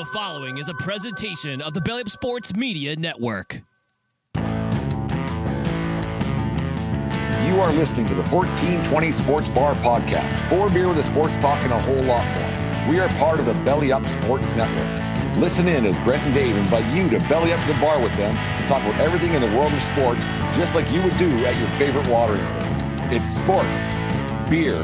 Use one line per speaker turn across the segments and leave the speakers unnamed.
The following is a presentation of the Belly Up Sports Media Network.
You are listening to the 1420 Sports Bar Podcast. Four beer with a sports talk and a whole lot more. We are part of the Belly Up Sports Network. Listen in as Brent and Dave invite you to belly up to the bar with them to talk about everything in the world of sports, just like you would do at your favorite watering hole. It's sports, beer,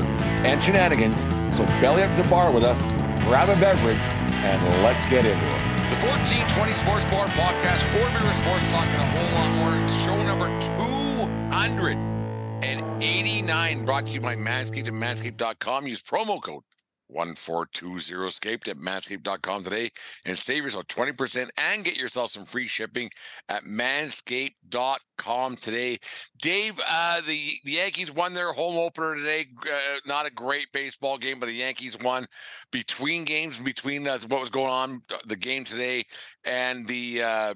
and shenanigans. So belly up to the bar with us, grab a beverage, and let's get into it.
The 1420 Sports Bar Podcast, four and sports talking a whole lot more. Show number 289, brought to you by Manscaped and manscaped.com. Use promo code 1420escaped at manscaped.com today and save yourself 20% and get yourself some free shipping at manscaped.com today. Dave, uh, the, the Yankees won their home opener today. Uh, not a great baseball game, but the Yankees won between games, between uh, what was going on, the game today and the uh,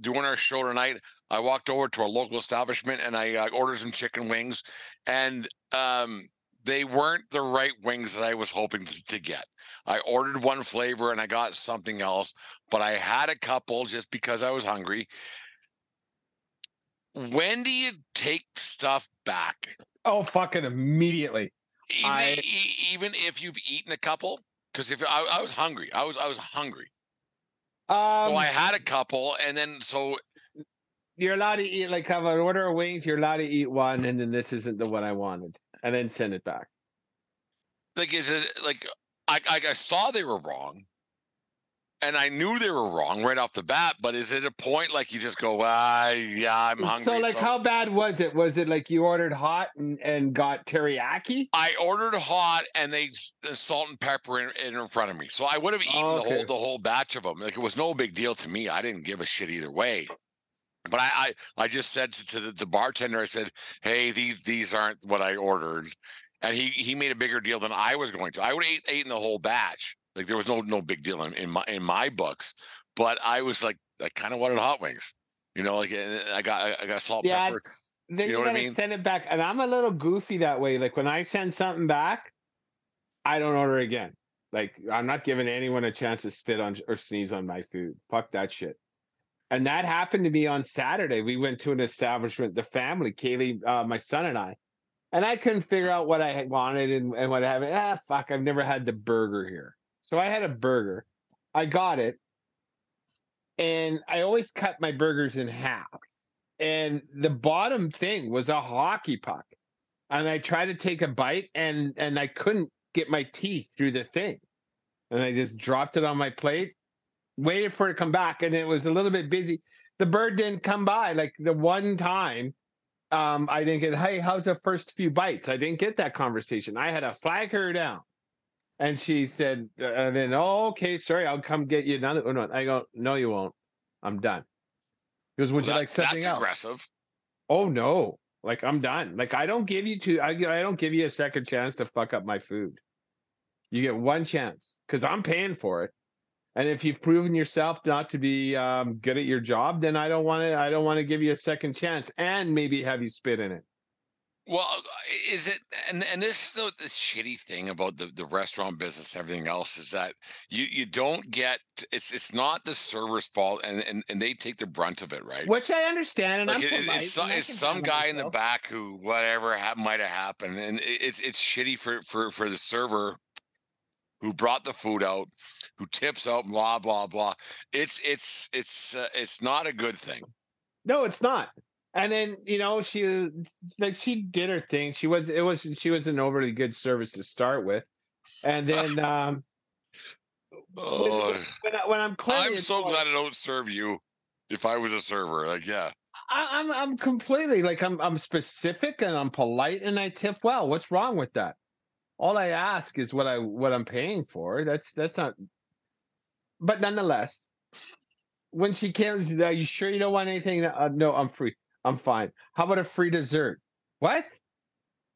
doing our show tonight. I walked over to a local establishment and I uh, ordered some chicken wings and um, they weren't the right wings that I was hoping to, get. I ordered one flavor and I got something else, but I had a couple just because I was hungry. When do you take stuff back?
Oh, fucking immediately.
Even, I... even if you've eaten a couple, because if I, I, was hungry, I was I was hungry. Um, so I had a couple, and then so
you're allowed to eat like have an order of wings. You're allowed to eat one, and then this isn't the one I wanted, and then send it back.
Like, is it like I I, I saw they were wrong, and I knew they were wrong right off the bat. But is it a point like you just go, ah, yeah, I'm hungry.
So, like, so. how bad was it? Was it like you ordered hot and, and got teriyaki?
I ordered hot, and they uh, salt and pepper in, in front of me. So I would have eaten okay. the whole the whole batch of them. Like it was no big deal to me. I didn't give a shit either way. But I, I, I just said to, to the, the, bartender, I said, "Hey, these these aren't what I ordered," and he he made a bigger deal than I was going to. I would have ate, eaten the whole batch. Like there was no no big deal in, in my in my books. But I was like, I kind of wanted hot wings, you know. Like I got I got salt yeah, pepper.
Then
you
know
what
I mean? Send it back, and I'm a little goofy that way. Like when I send something back, I don't order again. Like I'm not giving anyone a chance to spit on or sneeze on my food. Fuck that shit. And that happened to me on Saturday. We went to an establishment, the family, Kaylee, uh, my son and I, and I couldn't figure out what I wanted and, and what I have. Ah, fuck, I've never had the burger here. So I had a burger. I got it. And I always cut my burgers in half. And the bottom thing was a hockey puck. And I tried to take a bite and and I couldn't get my teeth through the thing. And I just dropped it on my plate waited for it to come back, and it was a little bit busy. The bird didn't come by. Like the one time, um, I didn't get, hey, how's the first few bites? I didn't get that conversation. I had to flag her down. And she said, uh, and then, oh, okay, sorry, I'll come get you another one. I go, no, you won't. I'm done. He goes, would well, you like something
that's
else?
aggressive.
Oh no. Like I'm done. Like I don't give you two, I, I don't give you a second chance to fuck up my food. You get one chance because I'm paying for it. And if you've proven yourself not to be um, good at your job, then I don't want to. I don't want to give you a second chance and maybe have you spit in it.
Well, is it and and this the, the shitty thing about the, the restaurant business, everything else is that you you don't get it's it's not the server's fault and and, and they take the brunt of it, right?
Which I understand, and like
it,
polite,
it's, some, it's some guy myself. in the back who whatever ha- might have happened, and it's it's shitty for for for the server who brought the food out, who tips out, blah blah blah. It's it's it's uh, it's not a good thing.
No, it's not. And then you know she like she did her thing. She was it was she was an overly good service to start with, and then um.
Oh,
when, I, when I'm
I'm so glad I don't serve you. If I was a server, like yeah.
I, I'm I'm completely like I'm I'm specific and I'm polite and I tip well. What's wrong with that? All I ask is what I what I'm paying for. That's that's not. But nonetheless, when she comes, are you sure you don't want anything? Uh, no, I'm free. I'm fine. How about a free dessert? What?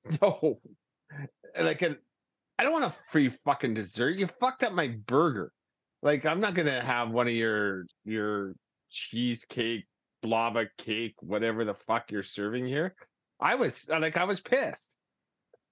No, like a, I don't want a free fucking dessert. You fucked up my burger. Like I'm not gonna have one of your your cheesecake, blava cake, whatever the fuck you're serving here. I was like, I was pissed,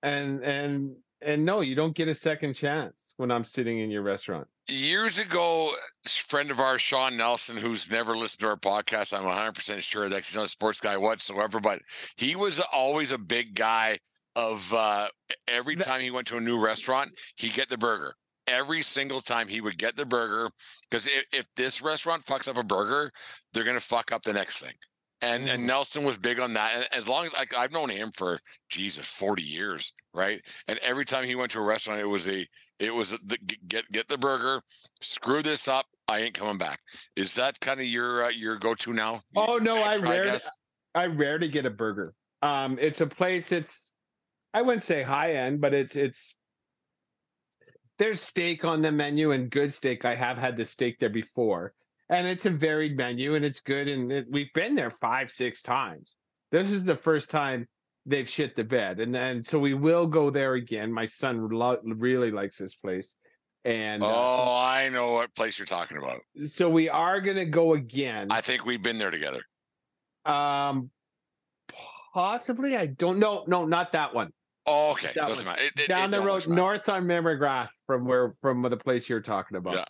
and and and no, you don't get a second chance when I'm sitting in your restaurant.
Years ago, a friend of ours, Sean Nelson, who's never listened to our podcast, I'm 100% sure that he's not a sports guy whatsoever, but he was always a big guy of uh, every time he went to a new restaurant, he'd get the burger. Every single time he would get the burger because if, if this restaurant fucks up a burger, they're gonna fuck up the next thing. And and
Mhm.
Nelson was big on that. And as long as like I've known him for Jesus, 40 years, right? And every time he went to a restaurant, it was a it was a, the, get get the burger, screw this up, I ain't coming back. Is that kind of your uh, your go to now?
Oh no, I
try,
rarely,
guess?
I rarely get a burger. Um, it's a place. It's I wouldn't say high end, but it's it's there's steak on the menu and good steak. I have had the steak there before, and it's a varied menu and it's good. And it, we've been there five six times. This is the first time they've shit the bed, and then so we will go there again. My son lo- really likes this place, and uh,
Oh, I know what place you're talking about.
so, so we are gonna go again.
I think we've been there together.
Um, possibly. I don't know. No, not that one.
Oh, okay.
That
Doesn't
one.
matter. It-
Down
it
the road, north on Mimmergrath, from where from the place you're talking about.
Yeah.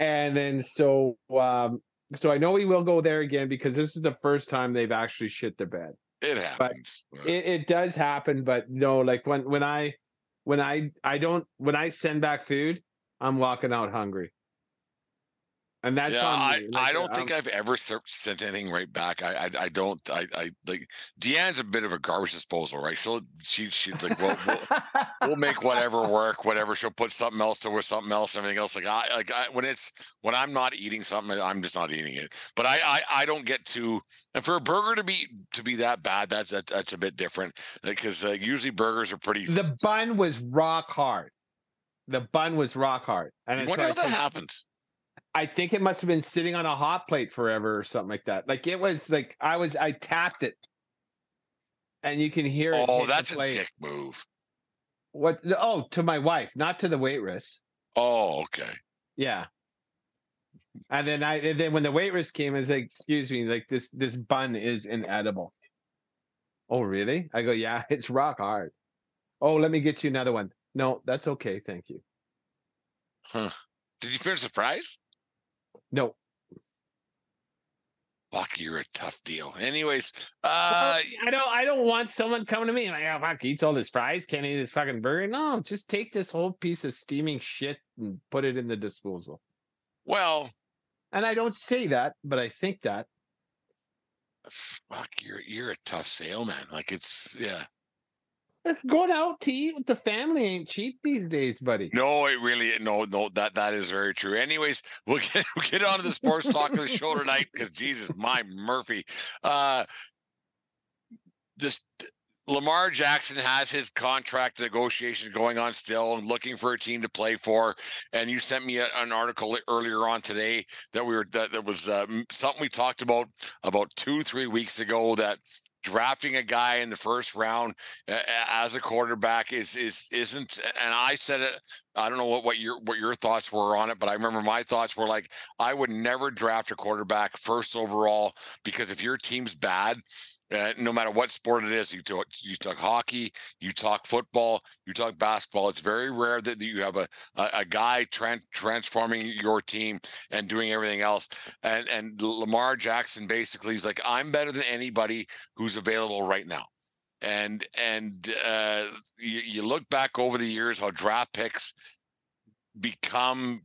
And then so um so I know we will go there again because this is the first time they've actually shit the bed.
It happens. but-
It, it does happen, but no, like when when I when I I don't when I send back food, I'm walking out hungry. And that's
yeah,
on
I,
me.
I
Like,
don't think
um,
I've ever sent anything right back. I I, I don't I, I like Deanne's a bit of a garbage disposal, right? She'll she she's like, well, we'll, we'll make whatever work, whatever. She'll put something else to with something else, everything else. Like I like I, when it's when I'm not eating something, I'm just not eating it. But I I, I don't get to and for a burger to be to be that bad, that's that, that's a bit different because uh, usually burgers are pretty.
the bun was rock hard. The bun was rock hard. And
I wonder how
like-
that happens.
I think it must have been sitting on a hot plate forever or something like that. Like it was like I was I tapped it, and you can hear it.
Oh, that's a dick move.
What? Oh, to my wife, not to the waitress.
Oh, okay.
Yeah. And then I and then when the waitress came, I was like, "Excuse me, like this this bun is inedible." Oh, really? I go, "Yeah, it's rock hard." Oh, let me get you another one. No, that's okay, thank you.
Huh. Did you finish the fries?
No,
Fuck, you're a tough deal. Anyways, uh,
I don't. I don't want someone coming to me and like, oh, fuck, eats all this fries, can't eat this fucking burger. No, just take this whole piece of steaming shit and put it in the disposal.
well,
And I don't say that, but I think that.
fuck, you're you're a tough sale man. Like it's yeah.
Going out to eat with the family ain't cheap these days, buddy.
No, it really no no that that is very true. Anyways, we'll get we'll get on to the sports talk of the show tonight because Jesus, my Murphy. Uh this Lamar Jackson has his contract negotiations going on still and looking for a team to play for. And you sent me a, an article earlier on today that we were that, that was uh, something we talked about about two three weeks ago that drafting a guy in the first round uh, as a quarterback is is isn't and I said it I don't know what, what your what your thoughts were on it but I remember my thoughts were like I would never draft a quarterback first overall because if your team's bad uh, no matter what sport it is you talk you talk hockey you talk football you talk basketball it's very rare that you have a a, a guy tran- transforming your team and doing everything else and and Lamar Jackson basically is like I'm better than anybody who's available right now and and uh, you, you look back over the years how draft picks become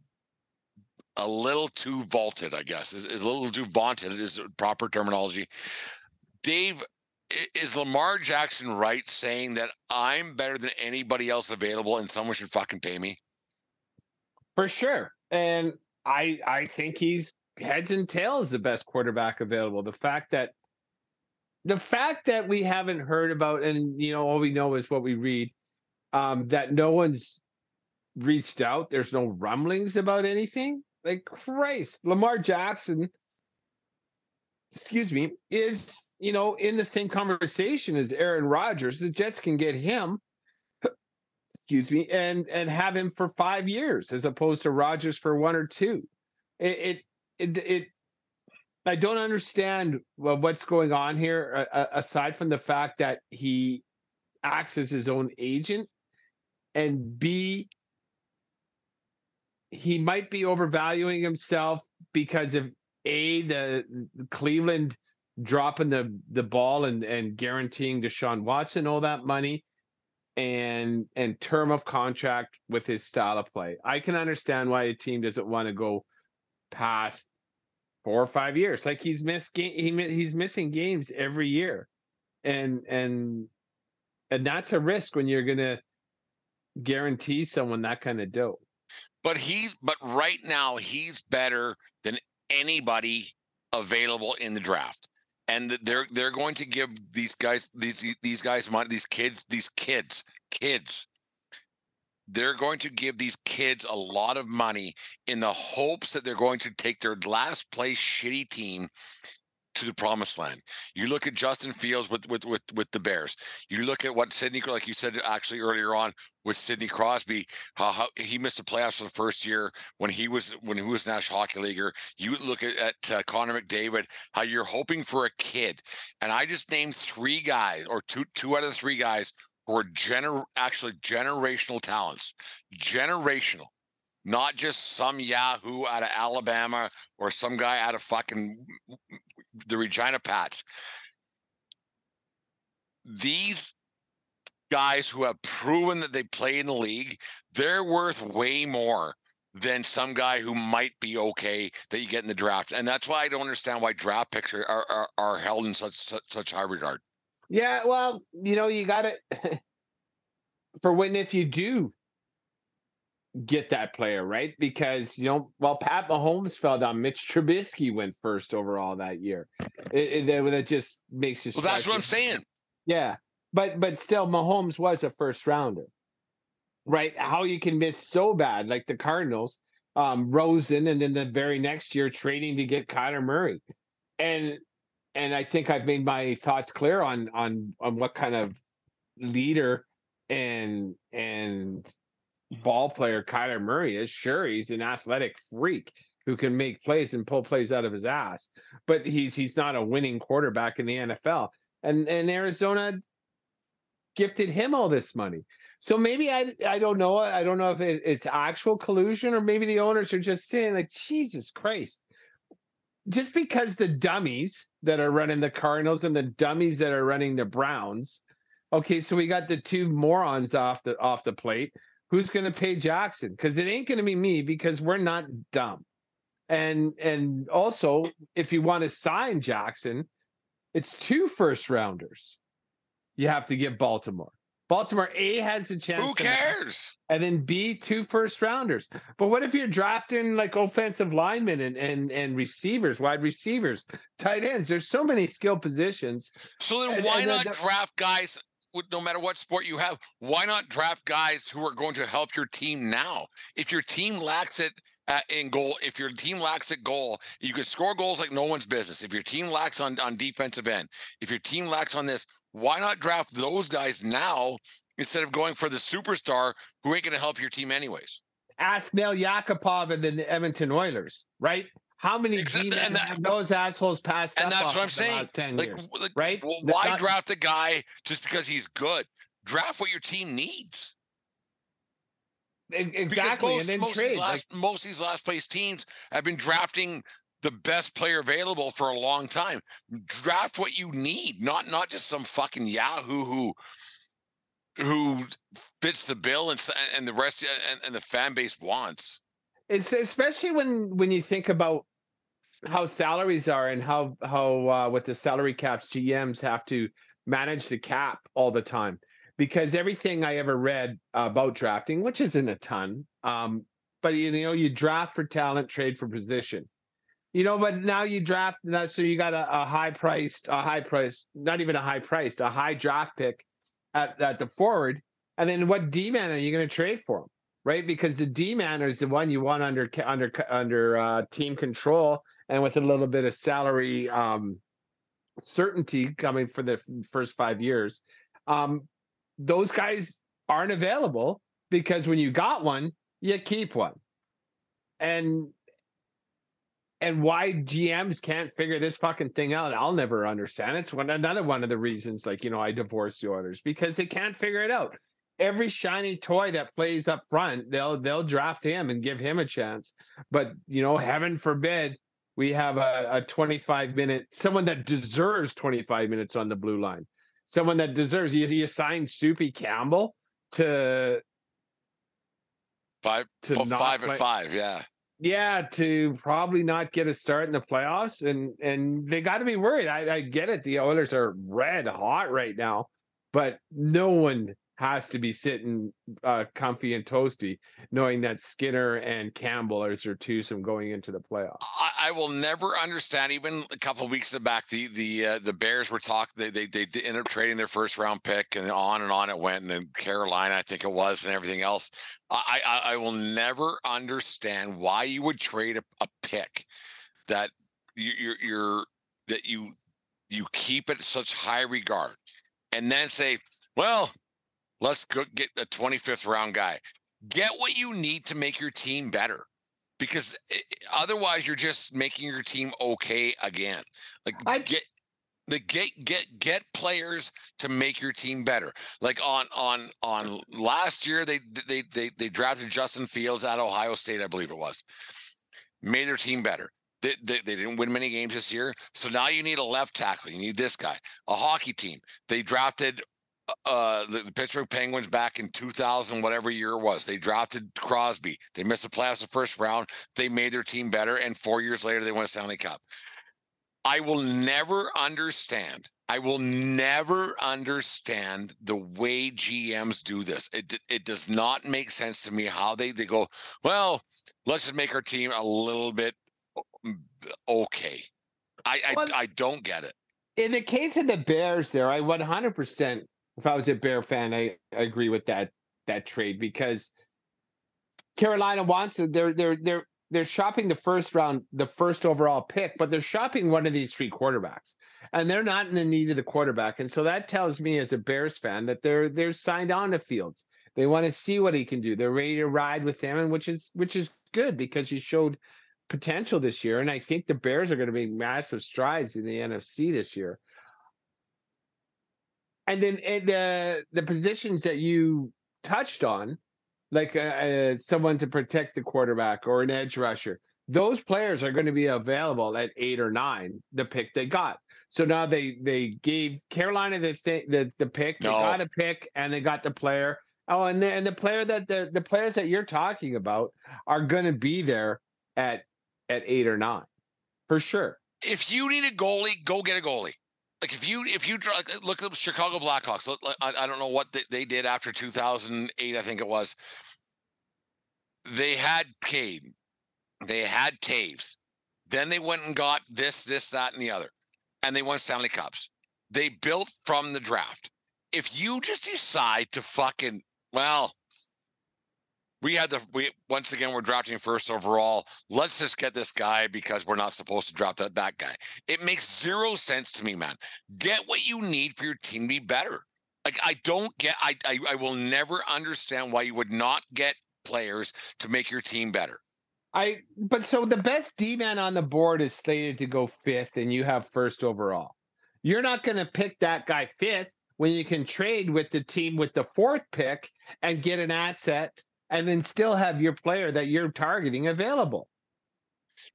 a little too vaulted i guess is, a little too vaunted is proper terminology dave is lamar jackson right saying that i'm better than anybody else available and someone should fucking pay me
For sure. And I I think he's heads and tails the best quarterback available. The fact that the fact that we haven't heard about and you know all we know is what we read um that no one's reached out there's no rumblings about anything like christ lamar jackson excuse me is you know in the same conversation as aaron rodgers the jets can get him excuse me, and and have him for five years as opposed to Rodgers for one or two. It it it, it I don't understand what's going on here aside from the fact that he acts as his own agent. and B, he might be overvaluing himself because of A, the, the Cleveland dropping the, the ball and, and guaranteeing Deshaun Watson all that money and and term of contract with his style of play. I can understand why a team doesn't want to go past four or five years. Like he's missed game, he he's missing games every year, and and and that's a risk when you're gonna guarantee someone that kind of dough.
But he's but right now he's better than anybody available in the draft and they're they're going to give these guys these these guys money these kids these kids kids they're going to give these kids a lot of money in the hopes that they're going to take their last place shitty team to the promised land. You look at Justin Fields with with with with the Bears. You look at what Sidney, like you said actually earlier on with Sidney Crosby, how, how he missed the playoffs for the first year when he was when he was National Hockey Leaguer. You look at, at uh, Connor McDavid, how you're hoping for a kid, and I just named three guys or two two out of the three guys who are gener actually generational talents, generational not just some Yahoo out of Alabama or some guy out of fucking the Regina Pats. These guys who have proven that they play in the league, they're worth way more than some guy who might be okay that you get in the draft. And that's why I don't understand why draft picks are are, are held in such, such such high regard.
Yeah, well, you know, you got it for when if you do get that player, right? Because you know, well, Pat Mahomes fell down. Mitch Trubisky went first overall that year. It, it, it just makes you.
Well, that's what I'm saying.
Yeah, but but still, Mahomes was a first rounder, right? How you can miss so bad, like the Cardinals, um, Rosen, and then the very next year trading to get Kyler Murray, and and I think I've made my thoughts clear on on on what kind of leader and and ball player Kyler Murray is. Sure, he's an athletic freak who can make plays and pull plays out of his ass, but he's he's not a winning quarterback in the NFL. And and Arizona gifted him all this money. So maybe I I don't know. I don't know if it, it's actual collusion or maybe the owners are just saying like Jesus Christ. Just because the dummies that are running the Cardinals and the dummies that are running the Browns, okay, so we got the two morons off the off the plate who's going to pay Jackson? Because it ain't going to be me because we're not dumb. And and also, if you want to sign Jackson, it's two first rounders. You have to give Baltimore. Baltimore A has a chance.
Who cares?
and then B two first rounders. But what if you're drafting like offensive linemen and and and receivers, wide receivers, tight ends? There's so many skill positions.
So then,
And-
why
and
not draft guys? No matter what sport you have, why not draft guys who are going to help your team now? If your team lacks it at, in goal, if your team lacks at goal, you can score goals like no one's business. If your team lacks on on defensive end, if your team lacks on this, why not draft those guys now instead of going for the superstar who ain't going to help your team anyways?
Ask Nail Yakupov and the Edmonton Oilers, right? How many
and that-
have those assholes passed
And
up
that's what I'm saying.
10
Like,
years,
like,
right?
well, why
not-
draft a guy just because he's good? Draft what your team needs. Because
Exactly,
most,
and then
most,
trade.
these
Like,
last, most of these last place teams have been drafting the best player available for a long time. Draft what you need, not not just some fucking Yahoo who who fits the bill and and the rest and, and the fan base wants.
it's especially when when you think about how salaries are and how how uh, with the salary caps GMs have to manage the cap all the time because everything I ever read about drafting, which isn't a ton, um, but you know you draft for talent, trade for position. You know, but now you draft now, so you got a, a high priced, a high priced, not even a high priced, a high draft pick at, at the forward, and then what D man are you going to trade for him? right? Because the D man is the one you want under under under uh, team control and with a little bit of salary um, certainty coming for the first five years. Um, those guys aren't available because when you got one, you keep one, and and why GMs can't figure this fucking thing out, I'll never understand. It's one another one of the reasons, like you know, I divorced the Oilers because they can't figure it out every shiny toy that plays up front, they'll they'll draft him and give him a chance. But you know, heaven forbid we have a, a 25 minute someone that deserves 25 minutes on the blue line, someone that deserves. You, you signed Soupy Campbell to
five
to
five
play-
and five. Yeah.
Yeah to probably not get a start in the playoffs and and they got to be worried. I, I get it the oilers are red hot right now but no one has to be sitting uh, comfy and toasty knowing that skinner and campbell are their twosome going into the playoffs
I, I will never understand. Even a couple weeks back, the the uh, the Bears were talking. They, they they ended up trading their first round pick, and on and on it went. And then Carolina, I think it was, and everything else. I I, I will never understand why you would trade a, a pick that you, you're you're that you you keep it such high regard, and then say, well, let's go get a 25th round guy. Get what you need to make your team better because i- i- otherwise you're just making your team okay again. Like
I-
get the get get get players to make your team better. Like on on on last year they they they they drafted Justin Fields at Ohio State, I believe it was. Made their team better. They, they, they didn't win many games this year. So now you need a left tackle. You need this guy. A hockey team. They drafted uh the, the Pittsburgh Penguins back in 2000 whatever year it was they drafted Crosby. They missed the playoffs the first round. They made their team better and 4 years later they won a Stanley Cup. I will never understand I will never understand the way GMs do this. It it does not make sense to me how they they go well let's just make our team a little bit okay. I I, I don't get it.
In the case of the bears there i 100% if i was a bear fan i, I agree with that that trade because carolina wants it they're they're they're they're shopping the first round the first overall pick but they're shopping one of these three quarterbacks and they're not in the need of the quarterback. And so that tells me as a bears fan that they're they're signed on to fields. They want to see what he can do. They're ready to ride with him and which is which is good because he showed potential this year. And i think the bears are going to make massive strides in the nfc this year and then and the the positions that you touched on, like uh, uh, someone to protect the quarterback or an edge rusher, those players are going to be available at eight or nine. The pick they got. So now they they gave Carolina the th- the the pick. They
No.
got a pick and they got the player. Oh, and the, and the player that the the players that you're talking about are going to be there at at eight or nine, for sure.
if you need a goalie, go get a goalie. Like if you if you dr- like, look at the Chicago Blackhawks, I, I don't know what they, they did after 2008, I think it was. They had Kane, they had Toews, then they went and got this, this, that, and the other, and they won Stanley Cups. They built from the draft. If you just decide to fucking well, we had the we once again we're drafting first overall. Let's just get this guy because we're not supposed to draft that that guy. It makes zero sense to me, man. Get what you need for your team to be better. Like I don't get I I, I will never understand why you would not get players to make your team better.
I but so the best D man on the board is slated to go fifth, and you have first overall. You're not going to pick that guy fifth when you can trade with the team with the fourth pick and get an asset, and then still have your player that you're targeting available.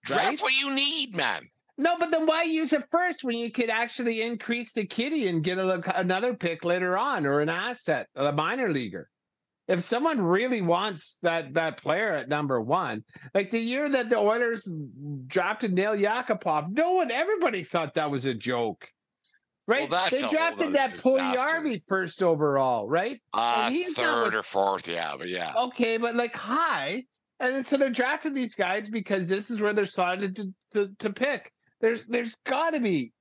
Draft
Right?
what you need, man.
No, but then why use it first when you could actually increase the kitty and get a, another pick later on or an asset, a minor leaguer? If someone really wants that that player at number one, like the year that the Oilers drafted Nail Yakupov, no one, everybody thought that was a joke, right?
a
they drafted that. Puljujarvi first overall, right?
Uh third
with-
or fourth, yeah, but yeah.
Okay, but like high, and so they're drafting these guys because this is where they're slotted to to, to pick. There's there's got to be.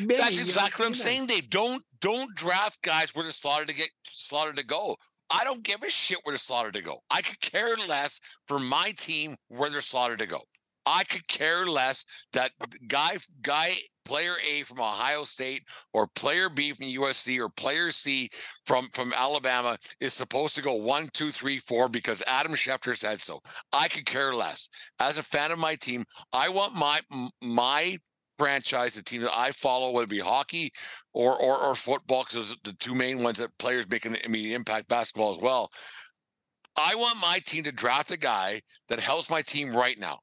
many
That's exactly what I'm saying, Dave. Don't don't draft guys where they're slaughtered to get slaughtered to go. I don't give a shit where they're slaughtered to go. I could care less for my team where they're slaughtered to go. I could care less that guy guy player A from Ohio State or player B from USC or player C from from Alabama is supposed to go one, two, three, four because Adam Schefter said so. I could care less. As a fan of my team, I want my my franchise, the team that I follow, whether it be hockey or or, or football, because those are the two main ones that players make an immediate impact basketball as well. I want my team to draft a guy that helps my team right now.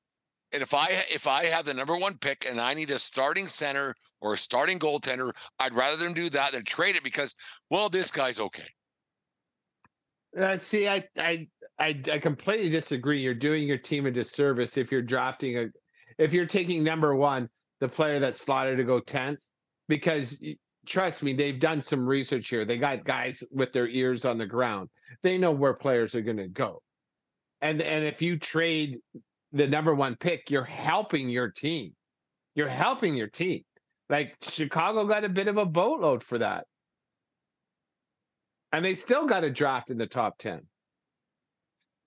And if I if I have the number one pick and I need a starting center or a starting goaltender, I'd rather them do that than trade it because well, this guy's okay.
Uh, see, I, I, I, I completely disagree. You're doing your team a disservice if you're drafting a, if you're taking number one, the player that's slotted to go tenth, because trust me, they've done some research here. They got guys with their ears on the ground. They know where players are going to go, and and if you trade the number one pick, you're helping your team. You're helping your team. Like Chicago got a bit of a boatload for that. And they still got a draft in the top 10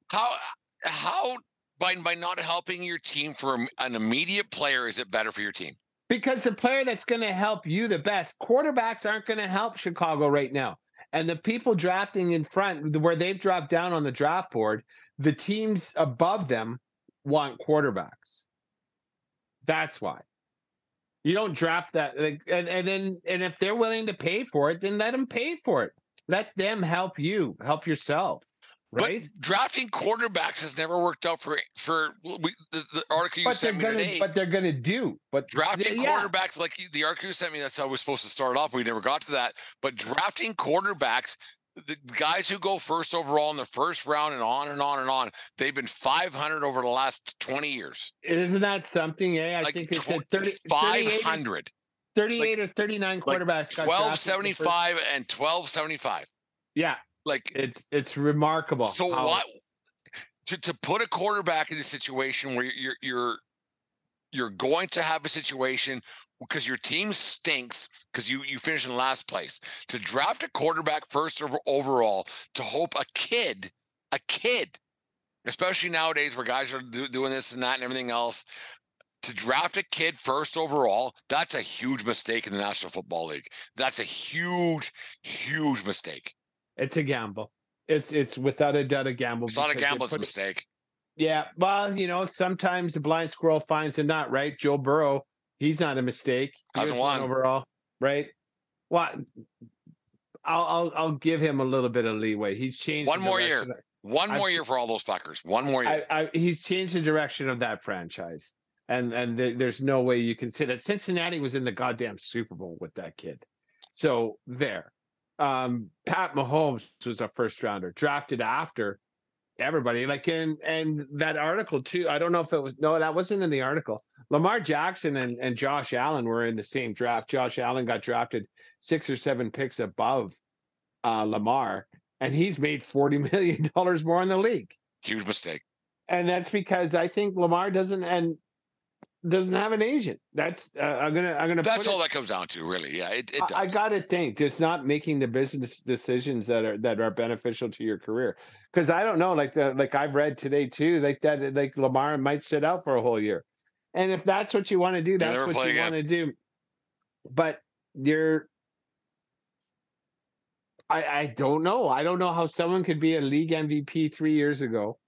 how how by by not helping your team for an immediate player is it better for your team?
Because the player that's going to help you the best quarterbacks aren't going to help chicago right now. And the people drafting in front where they've dropped down on the draft board the teams above them want quarterbacks that's why you don't draft that and, and then and if they're willing to pay for it then let them pay for it let them help you, help yourself. Right?
But drafting quarterbacks has never worked out for for we, the, the, article you but sent me
gonna,
today.
But they're going to do. But
drafting yeah. quarterbacks, like the article you sent me, that's how we're supposed to start off. We never got to that. But drafting quarterbacks, the guys who go first overall in the first round and on and on and on, they've been 500 over the last 20 years.
Isn't that something? Eh? I like think it's tw- 30,
500.
38 like, or 39 quarterbacks.
Like 1275 and 1275.
Yeah.
Like
it's it's remarkable.
So how... what to, to put a quarterback in a situation where you're you're you're going to have a situation because your team stinks because you you finish in last place to draft a quarterback first overall to hope a kid a kid especially nowadays where guys are do, doing this and that and everything else to draft a kid first overall, that's a huge mistake in the National Football League. That's a huge, huge mistake.
It's a gamble. It's it's without a doubt a gamble.
It's not a gamble, it's a mistake.
Yeah, well, you know, sometimes the blind squirrel finds a nut, right? Joe Burrow, he's not a mistake.
Hasn't won
overall, right? Well, I'll, I'll I'll give him a little bit of leeway. He's changed
one more year. One more i year for all those fuckers. One more year.
I, I, he's changed the direction of that franchise and and th- there's no way you can say that Cincinnati was in the goddamn Super Bowl with that kid. So there. Um, Pat Mahomes was a first rounder, drafted after everybody. Like in and that article too. I don't know if it was no, that wasn't in the article. Lamar Jackson and, and Josh Allen were in the same draft. Josh Allen got drafted six or seven picks above uh, Lamar, and he's made forty million dollars more in the league.
Huge mistake.
And that's because I think Lamar doesn't and doesn't have an agent. That's uh, I'm gonna I'm gonna.
That's all it, that comes down to, really. Yeah, it, it
I, I got to think just not making the business decisions that are that are beneficial to your career. Because I don't know, like the like I've read today too, like that like Lamar might sit out for a whole year, and if that's what you want to do, that's what you want to do. But you're. I, I don't know. I don't know how someone could be a league MVP three years ago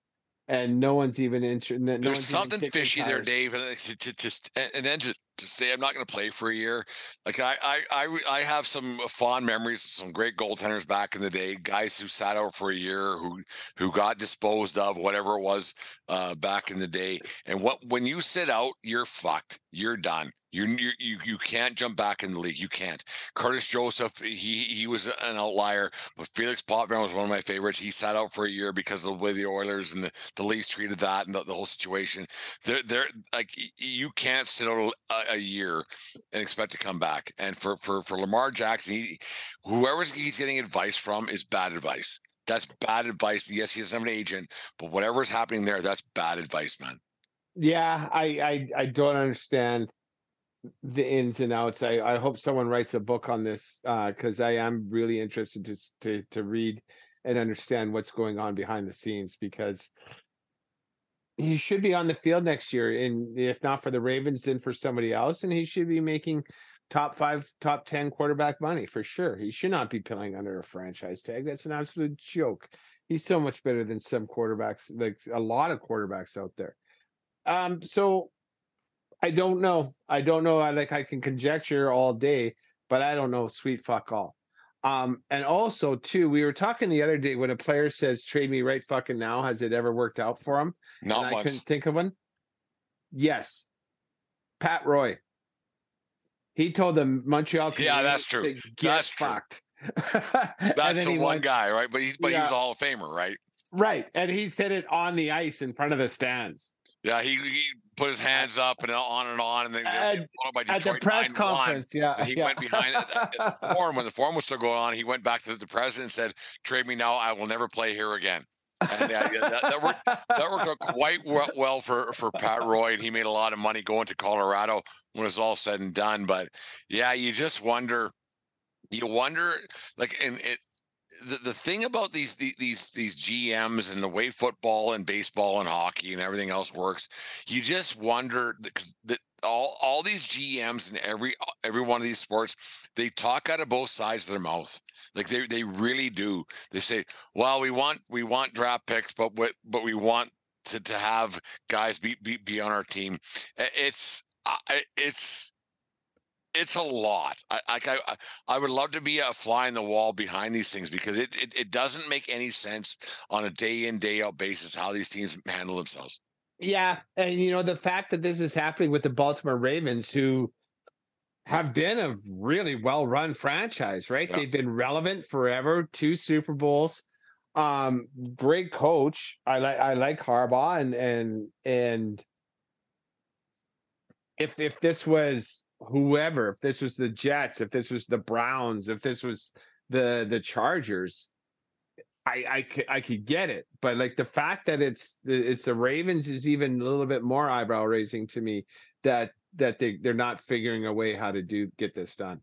and no one's even interested. No
There's something fishy there, Dave, and to, to, to, and then to, to say I'm not going to play for a year. Like I, I, I, I have some fond memories of some great goaltenders back in the day, guys who sat out for a year, who, who got disposed of, whatever it was, uh, back in the day. And what when you sit out, you're fucked. You're done. You you you can't jump back in the league. You can't. Curtis Joseph, he he was an outlier, but Felix Potvin was one of my favorites. He sat out for a year because of the way the Oilers and the, the Leafs treated that and the, the whole situation. They're they're like you can't sit out a, a, year and expect to come back. And for for for Lamar Jackson, he, whoever he's getting advice from is bad advice. That's bad advice. Yes, he doesn't have an agent, but whatever's happening there, that's bad advice, man.
Yeah, I I, I don't understand the ins and outs. I, I hope someone writes a book on this because uh, I am really interested to, to to read and understand what's going on behind the scenes because he should be on the field next year, and if not for the Ravens, then for somebody else, and he should be making top five, top ten quarterback money for sure. He should not be playing under a franchise tag. That's an absolute joke. He's so much better than some quarterbacks, like a lot of quarterbacks out there. Um, so I don't know. I don't know. I like I can conjecture all day, but I don't know sweet fuck all. Um, and also too, we were talking the other day when a player says trade me right fucking now, has it ever worked out for him?
Not
and I
once.
couldn't think of one. Yes. Pat Roy. He told the Montreal
Yeah, that's true.
to Get
That's
fucked. And
That's the one
went-
guy, right? But he's but he was a Hall of Famer, right?
Right. And he said it on the ice in front of the stands.
Yeah, he, he put his hands up and on and on, and then
At- At the press
9-1.
conference. Yeah.
He
yeah.
went behind at the, at the forum when the forum was still going on. He went back to the president and said, "Trade me now. I will never play here again." And yeah, that, that worked. That worked out quite well, well for for Pat Roy, and he made a lot of money going to Colorado when it was all said and done. But yeah, you just wonder. You wonder, like, and it. The, the thing about these, these these GMs and the way football and baseball and hockey and everything else works, you just wonder that all all these GMs and every every one of these sports, they talk out of both sides of their mouths. Like they they really do. They say, "Well, we want we want draft picks, but what but we want to to have guys be be, be on our team." It's it's it's a lot. I, I I I would love to be a fly in the wall behind these things because it, it it doesn't make any sense on a day in day out basis how these teams handle themselves.
Yeah, and you know the fact that this is happening with the Baltimore Ravens, who have been a really well-run franchise, right?
Yeah.
They've been relevant forever, two Super Bowls. Um, great coach. I like I like Harbaugh, and and and if if this was whoever, if this was the Jets, if this was the Browns, if this was the the Chargers, I I could I could get it, but like the fact that it's the- it's the Ravens is even a little bit more eyebrow raising to me that that they they're not figuring a way how to do get this done.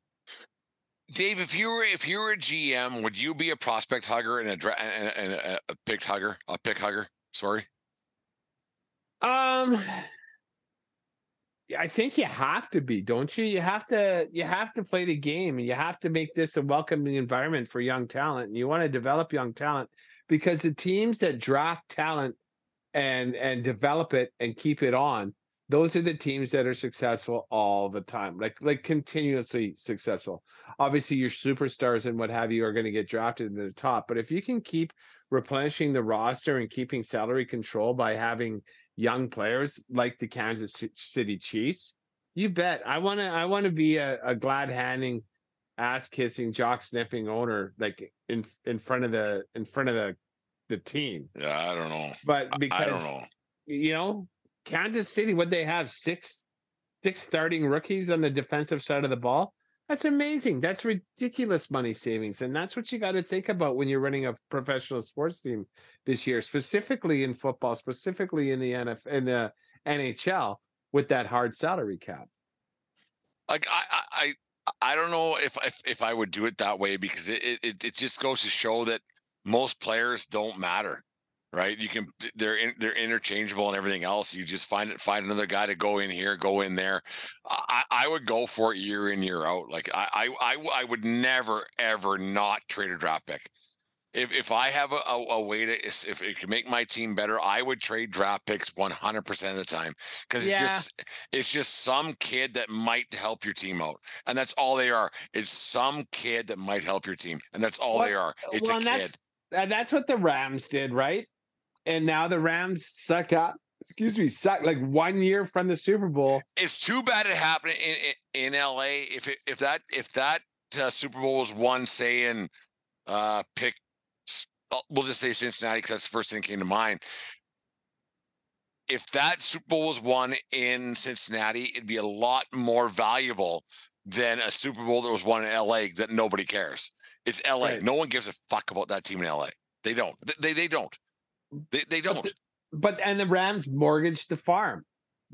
Dave, if you were if you were a GM, would you be a prospect hugger and a and, a- and a, a pick hugger, a pick hugger? Sorry.
Um, I think you have to be, don't you? You have to you have to play the game, and you have to make this a welcoming environment for young talent. And you want to develop young talent because the teams that draft talent and and develop it and keep it on, those are the teams that are successful all the time, like like continuously successful. Obviously, your superstars and what have you are going to get drafted to the top, but if you can keep replenishing the roster and keeping salary control by having young players like the Kansas City Chiefs, you bet. I want to. I want to be a, a glad handing, ass kissing, jock sniffing owner, like in in front of the in front of the the team.
Yeah, I don't know.
But because
I don't know.
you know, Kansas City, what they have six six starting rookies on the defensive side of the ball. That's amazing. That's ridiculous money savings. And that's what you got to think about when you're running a professional sports team this year, specifically in football, specifically in the NF in the NHL with that hard salary cap.
Like I I I- don't know if if if I would do it that way because it- it it just goes to show that most players don't matter. Right, you can they're in, they're interchangeable and everything else. You just find it, find another guy to go in here, go in there. I, I would go for it year in year out. Like I, I I I would never ever not trade a draft pick. If if I have a, a, a way to if it can make my team better, I would trade draft picks one hundred percent of the time because
Yeah.
it's just it's just some kid that might help your team out, and that's all they are. It's some kid that might help your team, and that's all
Well-
they are. It's
well,
a kid.
that's that's what the Rams did, right? And now the Rams sucked up. Excuse me, sucked like one year from the Super Bowl.
It's too bad it happened in in, in L.A. If it, if that if that uh, Super Bowl was won, say in uh, pick, uh, we'll just say Cincinnati because that's the first thing that came to mind. If that Super Bowl was won in Cincinnati, it'd be a lot more valuable than a Super Bowl that was won in L.A. that nobody cares. It's L.A.
Right.
No one gives a fuck about that team in L.A. They don't. They they don't. They they don't.
the- But and the Rams mortgaged the farm,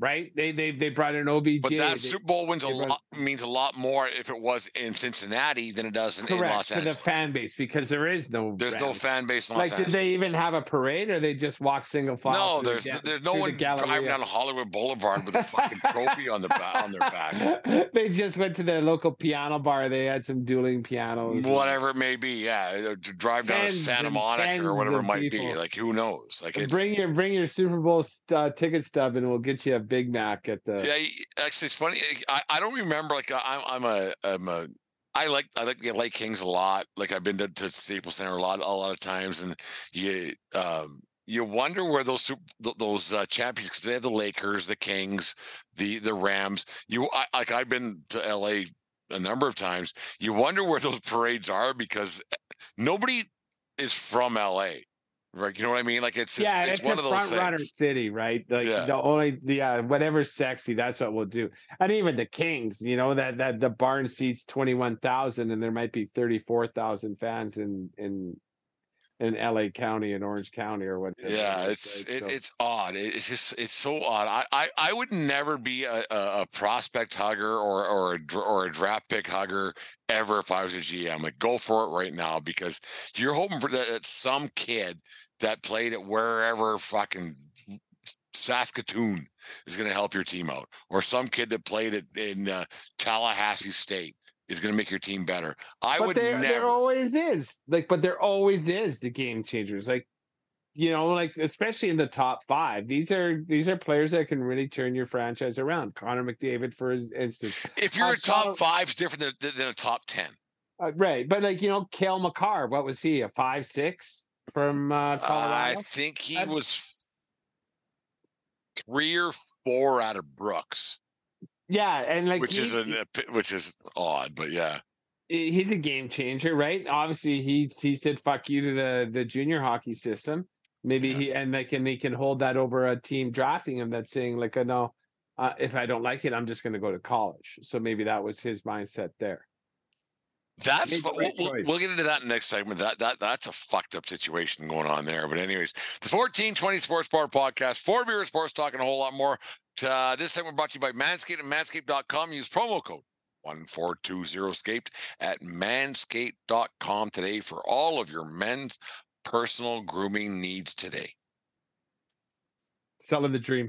right? They they they brought in OBJ.
But that
they-
Super Bowl wins a lot means a lot more if it was in Cincinnati than it does in, in
correct
Los
to
Angeles.
the fan base because there is no.
There's no fan base in Los
Like, did they even have a parade, or they just walk single file?
no,
through the
there's there's no
the
one driving down Hollywood Boulevard with a fucking trophy on their back on their back.
they just went to their local piano bar. They had some dueling pianos.
Whatever it may be, yeah, to drive down to Santa Monica or whatever it might be. Like who knows? Like it's
Bring your bring your Super Bowl st- uh, ticket stub, and we'll get you a Big Mac at the.
Yeah, actually, it's funny. I, I don't remember. Like, I'm I'm a I'm a I like I like the LA Kings a lot. Like, I've been to, to Staples Center a lot a lot of times, and you um you wonder where those sup- th- those uh, champions because they have the Lakers, the Kings, the the Rams. You I, like I've been to LA a number of times. You wonder where those parades are because nobody is from LA. Right, you know what I mean? Like it's just,
yeah,
it's,
it's,
one of those
front runner city, right? Like
Yeah.
the only yeah, uh, whatever's sexy, that's what we'll do. And even the Kings, you know, that that the barn seats twenty one thousand, and there might be thirty four thousand fans in in in LA County and Orange County or what.
Yeah, it's
right?
it,
So-
it's odd. It- It's just it's so odd. I I, I would never be a, a, prospect hugger or or a or a draft pick hugger ever if I was a GM. Like go for it right now because you're hoping for that, that some kid that played at wherever fucking Saskatoon is going to help your team out, or some kid that played at in uh, Tallahassee State is going to make your team better. I
but
would
there, there always is. Like but there always is the game changers. Like you know like especially in the top five these are these are players that can really turn your franchise around. Connor mcdavid for instance.
If you're a top five, it's different than, than a top ten.
uh, right but like you know Cale Makar what was he a five six from uh
I think he was three or four out of Brooks,
yeah and like
which
he-
is an, which is odd, but yeah,
he's a game changer right? Obviously he he said fuck you to the the junior hockey system. Maybe
Yeah.
he and they can they can hold that over a team drafting him that's saying like uh, no uh, if i don't like it i'm just going to go to college. So maybe that was his mindset there
that's
Made the
fu- we'll, we'll, get into that in the next segment. That that that's a fucked up situation going on there. But anyways, the fourteen twenty Sports Bar Podcast, four beer sports talking a whole lot more. Uh, this segment brought to you by Manscaped and Manscaped.com. Use promo code. 1420 scaped at manscaped.com today for all of your men's personal grooming needs today.
selling the dream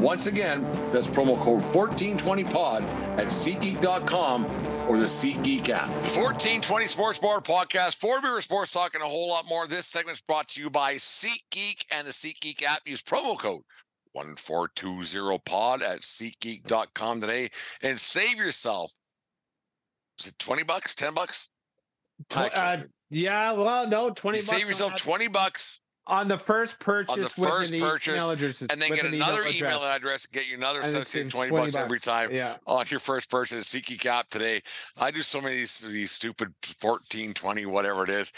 Once again, that's promo code 1420POD at SeatGeek.com or the SeatGeek app.
The 1420 Sports Bar Podcast, four beer sports talk, and a whole lot more. This segment is brought to you by SeatGeek and the SeatGeek app. Use promo code 1420pod at SeatGeek.com today and save yourself. Is it 20 bucks, 10 bucks?
Tw-
I can't
uh, yeah well no 20
You
bucks
save yourself
that-
20 bucks
on the first purchase with
first
an
purchase,
email address,
and then get
an
another
address.
email address and get you another
And
so
it's
save
in
20 bucks every time
yeah
on your first purchase SeatGeek app today. I do so many of these, these stupid 14, 20, whatever it is.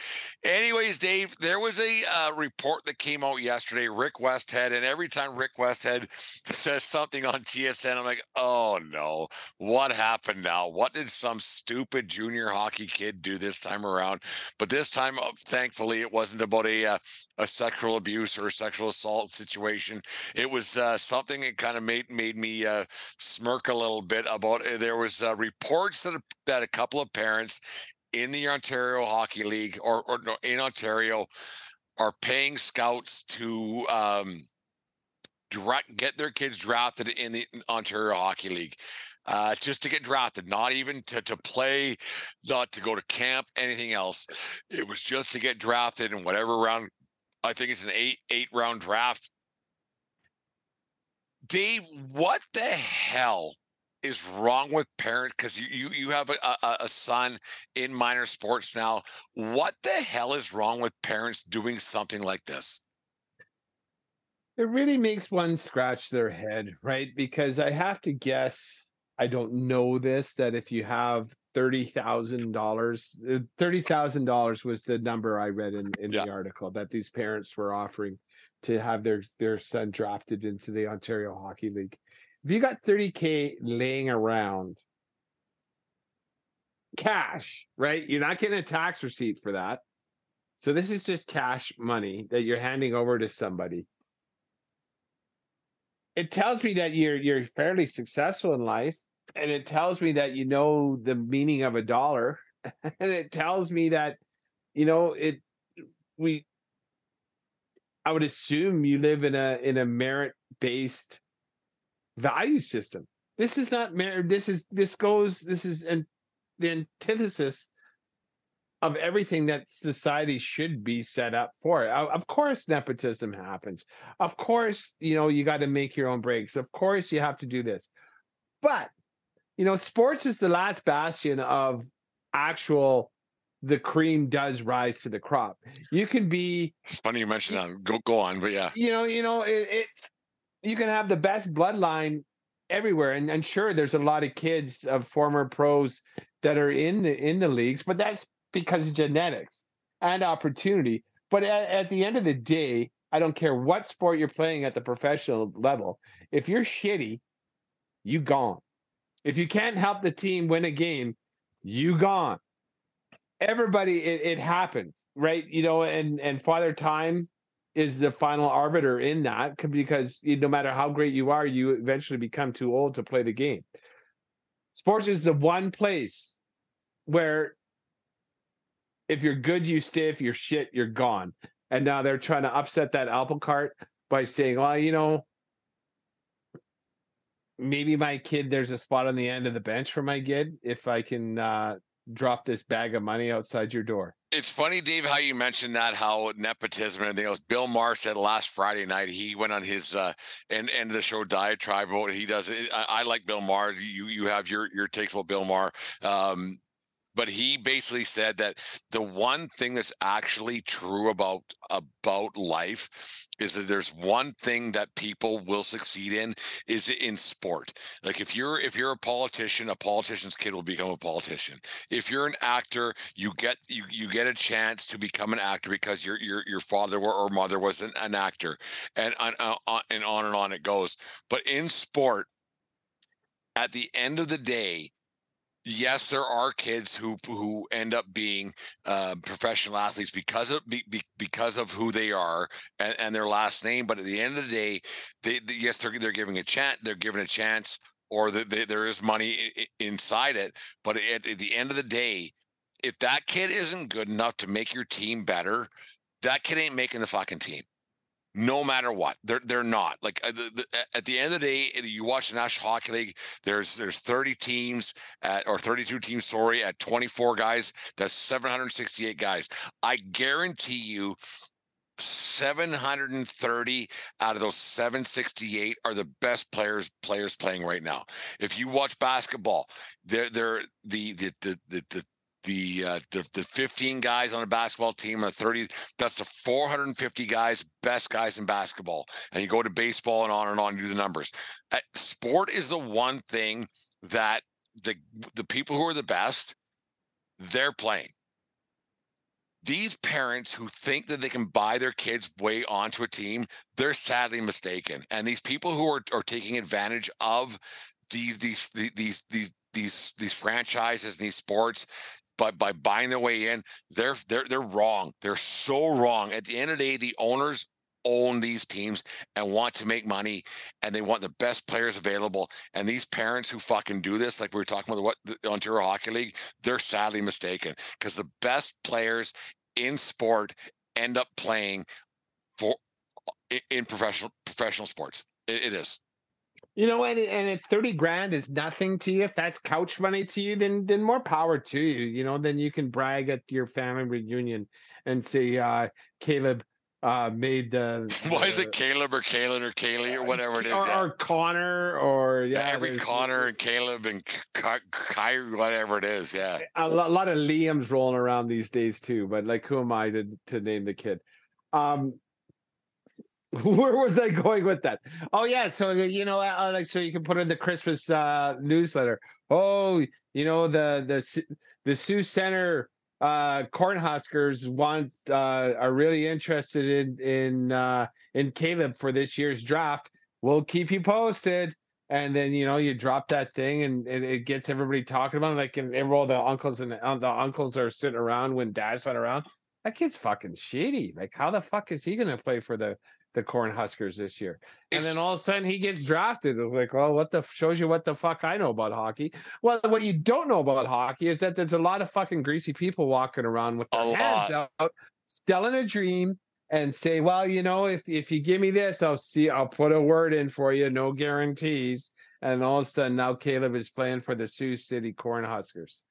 Anyways, Dave, there was a uh, report that came out yesterday, Rick Westhead, and every time Rick Westhead says something on TSN, I'm like, oh no, what happened now? What did some stupid junior hockey kid do this time around? But this time, uh, thankfully, it wasn't about a uh, a sexual abuse or sexual assault situation. It was uh, something that kind of made made me uh, smirk a little bit about. uh, There was uh, reports that a, that a couple of parents in the Ontario Hockey League or, or no, in Ontario are paying scouts to um, direct get their kids drafted in the Ontario Hockey League. Uh, just to get drafted, not even to, to play, not to go to camp, anything else. It was just to get drafted in whatever round. I think it's an eight eight round draft. Dave, what the hell is wrong with parents? Because you, you you have a, a, a son in minor sports now. What the hell is wrong with parents doing something like this?
It really makes one scratch their head, right? Because I have to guess, I don't know this, that if you have thirty thousand dollars, uh, thirty thousand dollars was the number I read in, in
Yeah.
the article that these parents were offering to have their their son drafted into the Ontario Hockey League. If you got thirty k laying around, cash, right? You're not getting a tax receipt for that. So this is just cash money that you're handing over to somebody it tells me that you're you're fairly successful in life and it tells me that you know the meaning of a dollar and it tells me that you know it we i would assume you live in a in a merit based value system this is not merit this is this goes this is an, the antithesis of everything that society should be set up for. Of course, nepotism happens. Of course, you know, you got to make your own breaks. Of course, you have to do this. But, you know, sports is the last bastion of actual the cream does rise to the crop. You can be
It's funny you mentioned that. Go go on, but yeah.
You know, you know, it, it's you can have the best bloodline everywhere and, and sure there's a lot of kids of former pros that are in the in the leagues, but that's because of genetics and opportunity. But at, at the end of the day, I don't care what sport you're playing at the professional level. If you're shitty, you gone. If you can't help the team win a game, you gone. Everybody, it, it happens, right? You know, and and Father Time is the final arbiter in that because no matter how great you are, you eventually become too old to play the game. Sports is the one place where if you're good, you stay. If you're shit, you're gone. And now they're trying to upset that apple cart by saying, well, you know, maybe my kid, there's a spot on the end of the bench for my kid if I can uh, drop this bag of money outside your door.
It's funny, Dave, how you mentioned that, how nepotism and things. Bill Maher said last Friday night he went on his uh, end end of the show diatribe. He does, I, I like Bill Maher. You you have your your takes about Bill Maher. Um, but he basically said that the one thing that's actually true about about life is that there's one thing that people will succeed in is in sport. Like if you're if you're a politician a politician's kid will become a politician. If you're an actor you get you you get a chance to become an actor because your your your father or mother was an, an actor and on, uh, and on and on it goes. But in sport at the end of the day yes, there are kids who who end up being uh, professional athletes because of be, because of who they are and, and, their last name. But at the end of the day, they, they yes, they're they're giving a chance. They're given a chance, or the, there is money inside it. But at, at the end of the day, if that kid isn't good enough to make your team better, that kid ain't making the fucking team no matter what. They're they're not like uh, the, the, at the end of the day. You watch the National Hockey League. There's there's 30 teams at or 32 teams. Sorry, at 24 guys. That's 768 guys. I guarantee you. 730 out of those 768 are the best players players playing right now. If you watch basketball, they're they're the the the the, the the, uh, the the 15 guys on a basketball team are 30 that's the 450 guys best guys in basketball. And you go to baseball and on and on you do the numbers. Uh, sport is the one thing that the the people who are the best they're playing. These parents who think that they can buy their kids way onto a team they're sadly mistaken. And these people who are, are taking advantage of these these these these these these franchises and these sports but by buying their way in, they're they're they're wrong. They're so wrong. At the end of the day, the owners own these teams and want to make money and they want the best players available. And these parents who fucking do this, like we were talking about what the Ontario Hockey League, they're sadly mistaken because the best players in sport end up playing for in professional professional sports. it, it is.
You know, and and if thirty grand is nothing to you, if that's couch money to you, then then more power to you. You know, then you can brag at your family reunion and say, uh, Caleb uh, made the.
Why is it Caleb or Kalen or Kaylee or whatever it is?
Or,
yeah.
or Connor or yeah,
yeah every Connor and Caleb and Kyrie, whatever it is. Yeah,
a lot of Liam's rolling around these days too. But like, who am I to to name the kid? Um, where was I going with that? Oh yeah, so you know, uh, like so you can put in the Christmas uh, newsletter. Oh, you know the the the Sioux Center uh, Cornhuskers want uh, are really interested in in uh, in Caleb for this year's draft. We'll keep you posted. And then you know you drop that thing, and, and it gets everybody talking about it. Like, and, and all the uncles and uh, the uncles are sitting around when dad's not around. That kid's fucking shitty. Like, how the fuck is he gonna play for the the Cornhuskers this year. And then all of a sudden he gets drafted. It was like, well, what the shows you what the fuck I know about hockey. Well, what you don't know about hockey is that there's a lot of fucking greasy people walking around with
A
their hands out, selling a dream and say, well, you know, if if you give me this, I'll see, I'll put a word in for you, no guarantees. And all of a sudden now Caleb is playing for the Sioux City Cornhuskers.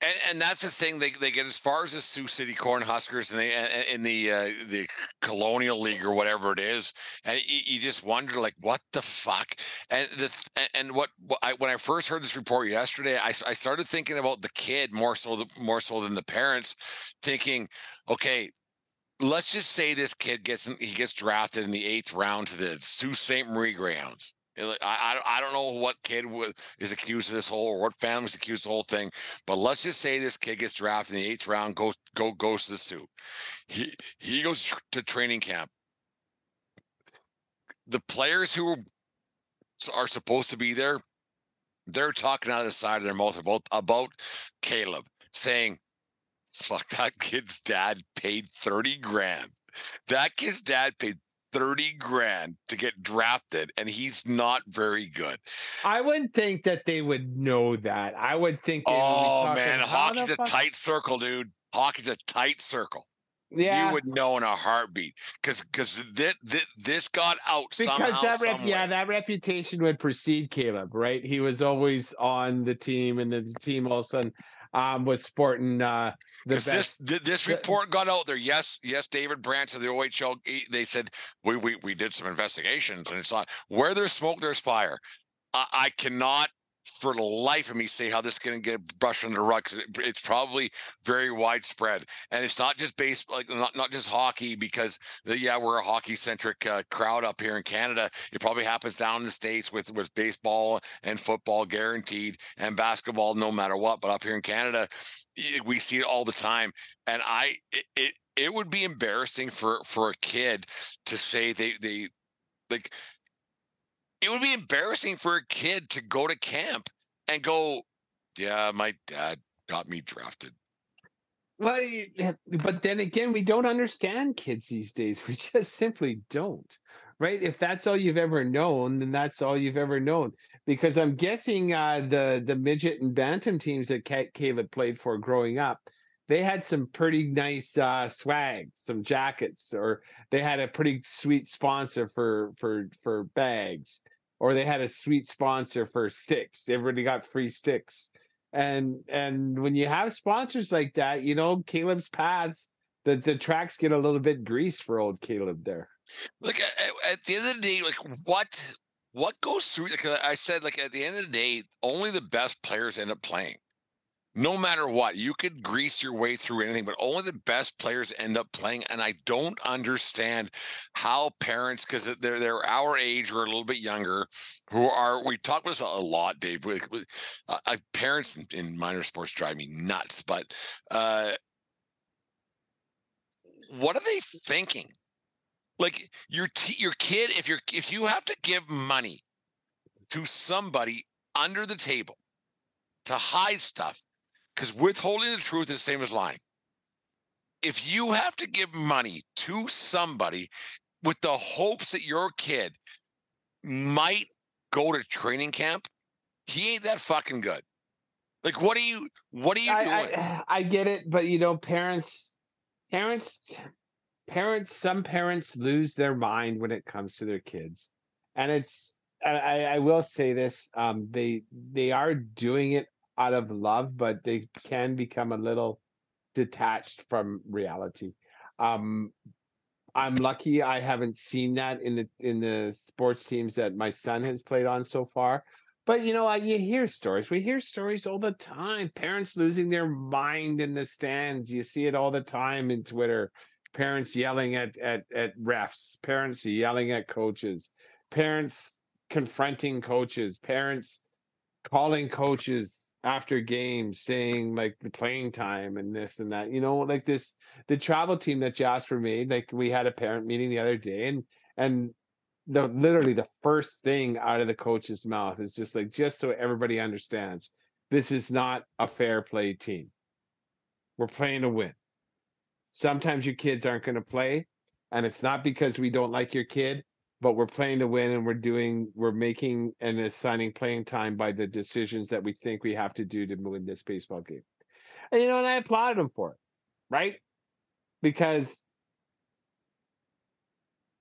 And, and that's the thing they, they get as far as the Sioux City Cornhuskers and and in the uh, the Colonial League or whatever it is, and you, you just wonder like what the fuck. And the and- what I, when I first heard this report yesterday, I, I started thinking about the kid more so the, more so than the parents, thinking, okay, let's just say this kid gets he gets drafted in the eighth round to the Sault Ste. Marie Greyhounds. I, I don't know what kid is accused of this whole or what family's accused of the whole thing, but let's just say this kid gets drafted in the eighth round, goes go goes to the suit. He he goes to training camp. The players who are supposed to be there, they're talking out of the side of their mouth about about Caleb, saying, "Fuck that kid's dad paid thirty grand. That kid's dad paid." 30 grand to get drafted and he's not very good.
I wouldn't think that they would know that. I would think they would be
Oh man,
"How
hockey's a
fuck-"
tight circle, dude. Hockey's a tight circle.
Yeah.
You would know in a heartbeat because because this, this this got out
because
somehow.
that rep, yeah that reputation would precede Caleb, right? He was always on the team, and the team all of a sudden um, was sporting uh, the
Because this this report got out there. Yes, yes, David Branch of the OHL. They said we we we did some investigations, and it's not where there's smoke, there's fire. I, I cannot for the life of me say how this is going to get brushed under the rug. it, it's probably very widespread, and it's not just based like not not just hockey because yeah we're a hockey centric uh, crowd up here in Canada. It probably happens down in the states with with baseball and football guaranteed, and basketball no matter what. But up here in Canada, y- we see it all the time, and I it. it it would be embarrassing for for a kid to say they they like it would be embarrassing for a kid to go to camp and go, yeah, my dad got me drafted.
Well, but then again, we don't understand kids these days. We just simply don't, right? If that's all you've ever known, then that's all you've ever known. Because I'm guessing uh, the the midget and bantam teams that Ca- Caleb played for growing up, they had some pretty nice uh, swag, some jackets, or they had a pretty sweet sponsor for for for bags, or they had a sweet sponsor for sticks. Everybody got free sticks and and when you have sponsors like that, you know Caleb's paths, the the tracks get a little bit greased for old Caleb there.
Like at, at the end of the day, like what what goes through? Like I said, like at the end of the day, only the best players end up playing. No matter what, you could grease your way through anything, but only the best players end up playing. And I don't understand how parents, because they're they're our age or a little bit younger, who are we talk about this a lot, Dave. With, uh, uh, parents in, in minor sports drive me nuts, but uh, what are they thinking? Like your t- your kid, if you're if you have to give money to somebody under the table to hide stuff, because withholding the truth is the same as lying. If you have to give money to somebody with the hopes that your kid might go to training camp, he ain't that fucking good. Like, what are you? What are you doing?
I, I I get it, but you know, parents, parents, parents. Some parents lose their mind when it comes to their kids, and it's. I, I I will say this: um, they they are doing it out of love, but they can become a little detached from reality. Um, I'm lucky I haven't seen that in the in the sports teams that my son has played on so far. But you know, I, you hear stories. We hear stories all the time. Parents losing their mind in the stands. You see it all the time in Twitter. Parents yelling at at at refs. Parents yelling at coaches. Parents confronting coaches. Parents calling coaches after games saying like the playing time and this and that. You know, like this the travel team that Jasper made. Like we had a parent meeting the other day, and and the literally the first thing out of the coach's mouth is just like just so everybody understands this is not a fair play team we're playing to win sometimes your kids aren't going to play and it's not because we don't like your kid, but we're playing to win, and we're doing we're making and assigning playing time by the decisions that we think we have to do to win this baseball game. And you know, and I applauded him for it, right? Because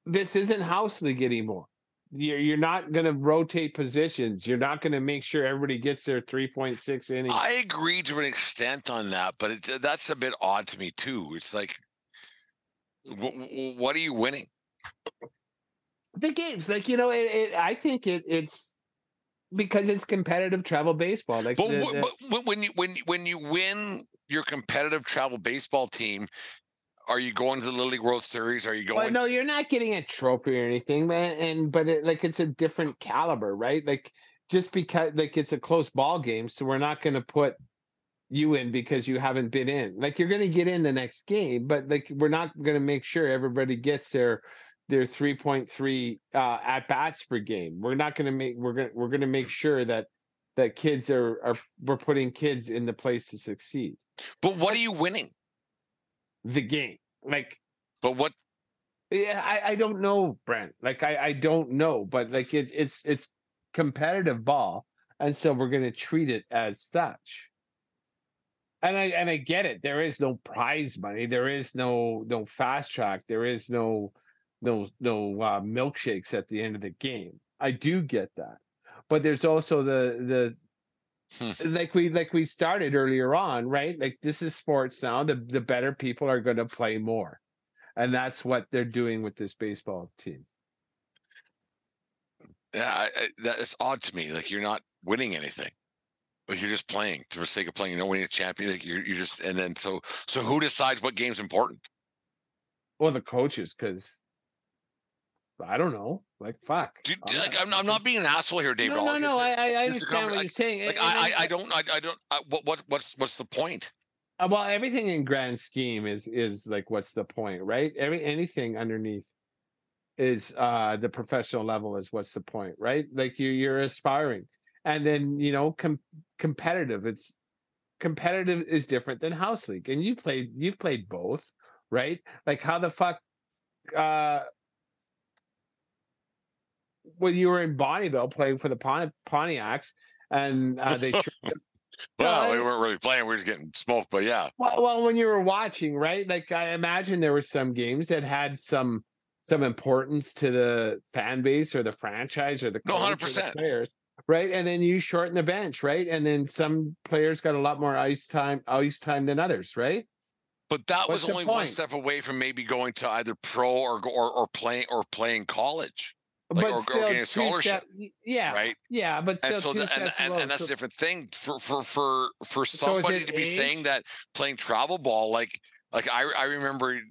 this isn't house league anymore. You're you're not going to rotate positions. You're not going to make sure everybody gets their 3.6 innings.
I agree to an extent on that, but it, that's a bit odd to me too. It's like, what are you winning?
The games, like you know, it, it I think it it's because it's competitive travel baseball. Like,
but,
the, the,
but when you when when you win your competitive travel baseball team, are you going to the Little League World Series? Are you going?
Well, no, you're not getting a trophy or anything, man. And but it, like it's a different caliber, right? Like just because like it's a close ball game, so we're not going to put you in because you haven't been in. Like you're going to get in the next game, but like we're not going to make sure everybody gets their their 3.3 uh, at bats per game. We're not going to make we're going we're going to make sure that that kids are are we're putting kids in the place to succeed.
But what are you winning?
The game, like
But what?
Yeah, I, I don't know, Brent. Like I, I don't know, but like it's it's it's competitive ball, and so we're gonna treat it as such. And I and I get it. There is no prize money. There is no no fast track. There is no no no uh, milkshakes at the end of the game. I do get that, but there's also the the
Hmm.
like we like we started earlier on, right? Like this is sports now. The the better people are going to play more, and that's what they're doing with this baseball team.
Yeah, I, I, that's odd to me. Like you're not winning anything. Like you're just playing for the sake of playing. You're not winning a champion. Like you're you're just and then so so who decides what game's important?
Well, the coaches, because I don't know. Like fuck.
Do,
I'm
like
not-
I'm, I'm not being an asshole here, Dave.
No, no, no.
I'm
I
saying-
I, I
this is a
understand what
conver-
you're saying.
like I, I I don't I, I don't I, what what what's what's the point?
Uh, well, everything in grand scheme is is like what's the point, right? Every anything underneath is uh the professional level is what's the point, right? Like you you're aspiring, and then you know com- competitive. It's competitive is different than house league, and you played you've played both, right? Like how the fuck uh when you were in Bonnyville playing for the Pon- Pontiacs, and uh, they
Well, we weren't really playing. We were just getting smoked. But yeah,
Well, well, when you were watching, right? Like I imagine there were some games that had some some importance to the fan base or the franchise or the
No,
the
100%.
players, right? And then you shorten the bench, right? And then some players got a lot more ice time, ice time than others, right?
but that
What's
was only one step away from maybe going to either pro or or, or playing or playing college, Like, or- or getting a
two
scholarship,
step- yeah,
right?
yeah, but still
and so the, and, and, and that's
So-
a different thing for for for for somebody
it
to be
age?
saying that playing travel ball like like i i remember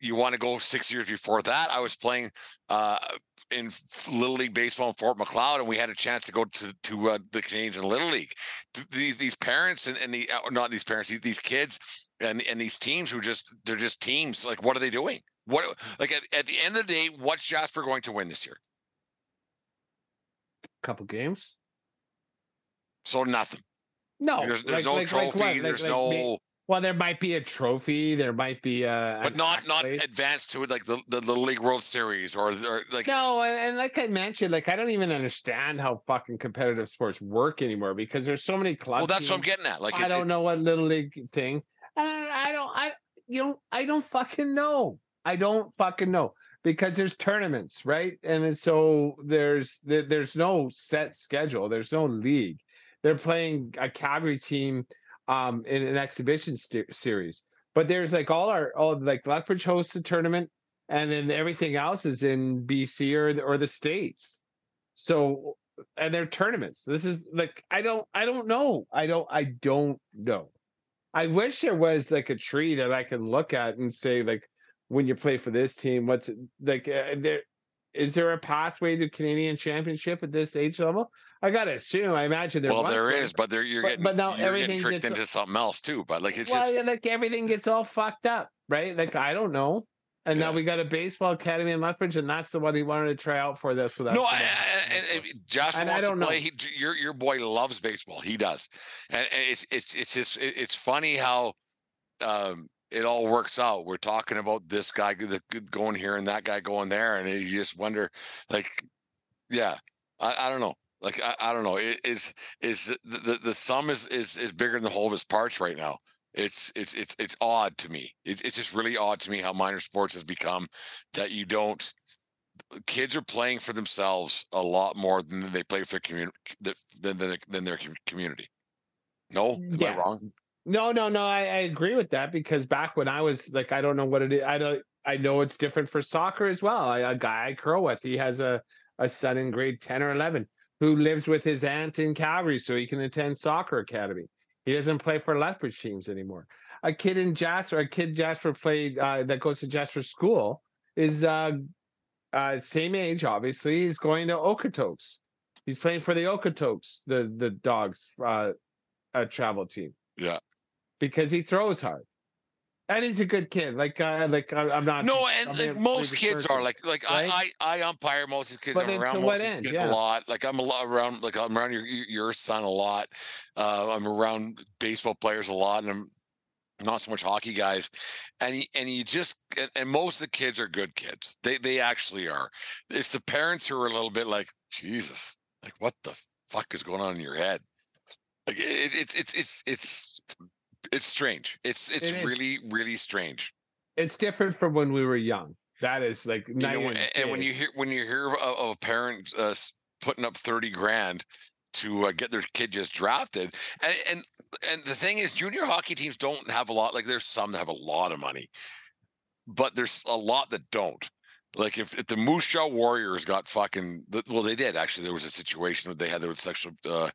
you want to go six years before that i was playing uh in little league baseball in Fort Macleod and we had a chance to go to to uh, the canadian little league these these parents and, and the uh, not these parents these, these kids and and these teams who just they're just teams like what are they doing what like at, at the end of the day what's jasper going to win this year
couple games.
so nothing
No,
there's, there's
like-
no
like-
trophy?
Like-
there's no
Well, there might be a trophy. There might be uh, a,
but not not advanced to it like the, the the league world series or, or like
No, and, and like I mentioned, like I don't even understand how fucking competitive sports work anymore because there's so many clubs.
well that's what i'm getting at like
I
it-
don't know what little league thing, and I, I don't, I you know, I don't fucking know. I don't fucking know because there's tournaments, right? And so there's there's no set schedule. There's no league. They're playing a Calgary team um in an exhibition st- series, but there's like all our all like Lethbridge hosts a tournament, and then everything else is in BC or the, or the states. So and they're tournaments. This is like I don't I don't know. I don't I don't know. I wish there was like a tree that I can look at and say like when you play for this team, what's like uh, there is there a pathway to Canadian championship at this age level? I gotta assume. I imagine there.
well there is but there you're
But-
getting
but now
you're getting
everything
tricked
gets-
into something else too but like it's
well,
just
yeah, like everything gets all fucked up, right? Like I don't know. And now we got a baseball academy in Lethbridge, and that's the one he wanted to try out for. This, so that's
no, I. I, and Josh
And
wants to
don't know.
play. He, your your boy loves baseball. He does, and, and it's it's it's just it's funny how um it all works out. We're talking about this guy g- that g- going here and that guy going there, and you just wonder, like, yeah, I, I don't know. Like I, I don't know. It is is the, the the sum is is is bigger than the whole of its parts right now. It's it's it's it's odd to me. It, it's just really odd to me how minor sports has become that you don't. Kids are playing for themselves a lot more than they play for their community than than their, than their community. No, am
Yeah.
I wrong?
No, no, no. I, I agree with that because back when I was like, I don't know what it is. I don't. I know it's different for soccer as well. I, a guy I curl with, he has a a son in grade ten or eleven who lives with his aunt in Calgary, so he can attend soccer academy. He doesn't play for Lethbridge teams anymore. A kid in Jasper, a kid Jasper played uh, that goes to Jasper school is uh, uh, same age, obviously. He's going to Okotoks. He's playing for the Okotoks, the the Dawgs uh, travel team
Yeah.
Because he throws hard. And he's a good kid. Like, uh, like I, I'm not.
No, and like, most kids are like like
right?
I, I I umpire most of the kids.
But
I'm around most
what
of the
end?
kids
Yeah.
a lot. Like I'm a lot around like I'm around your your son a lot. Uh, I'm around baseball players a lot, and I'm not so much hockey guys. And you, and you just and, and most of the kids are good kids. They they actually are. It's the parents who are a little bit like Jesus. Like what the fuck is going on in your head? Like it, it's it's it's it's it's strange. It's it's
It
really really strange.
it's different from when we were young. That is like
you know,
and,
and, when you hear when you hear of, of a parent uh, putting up 30 grand to uh, get their kid just drafted and, and and the thing is junior hockey teams don't have a lot like there's some that have a lot of money but there's a lot that don't like if, if the Moose Jaw Warriors got fucking well they did actually there was a situation where they had their sexual uh,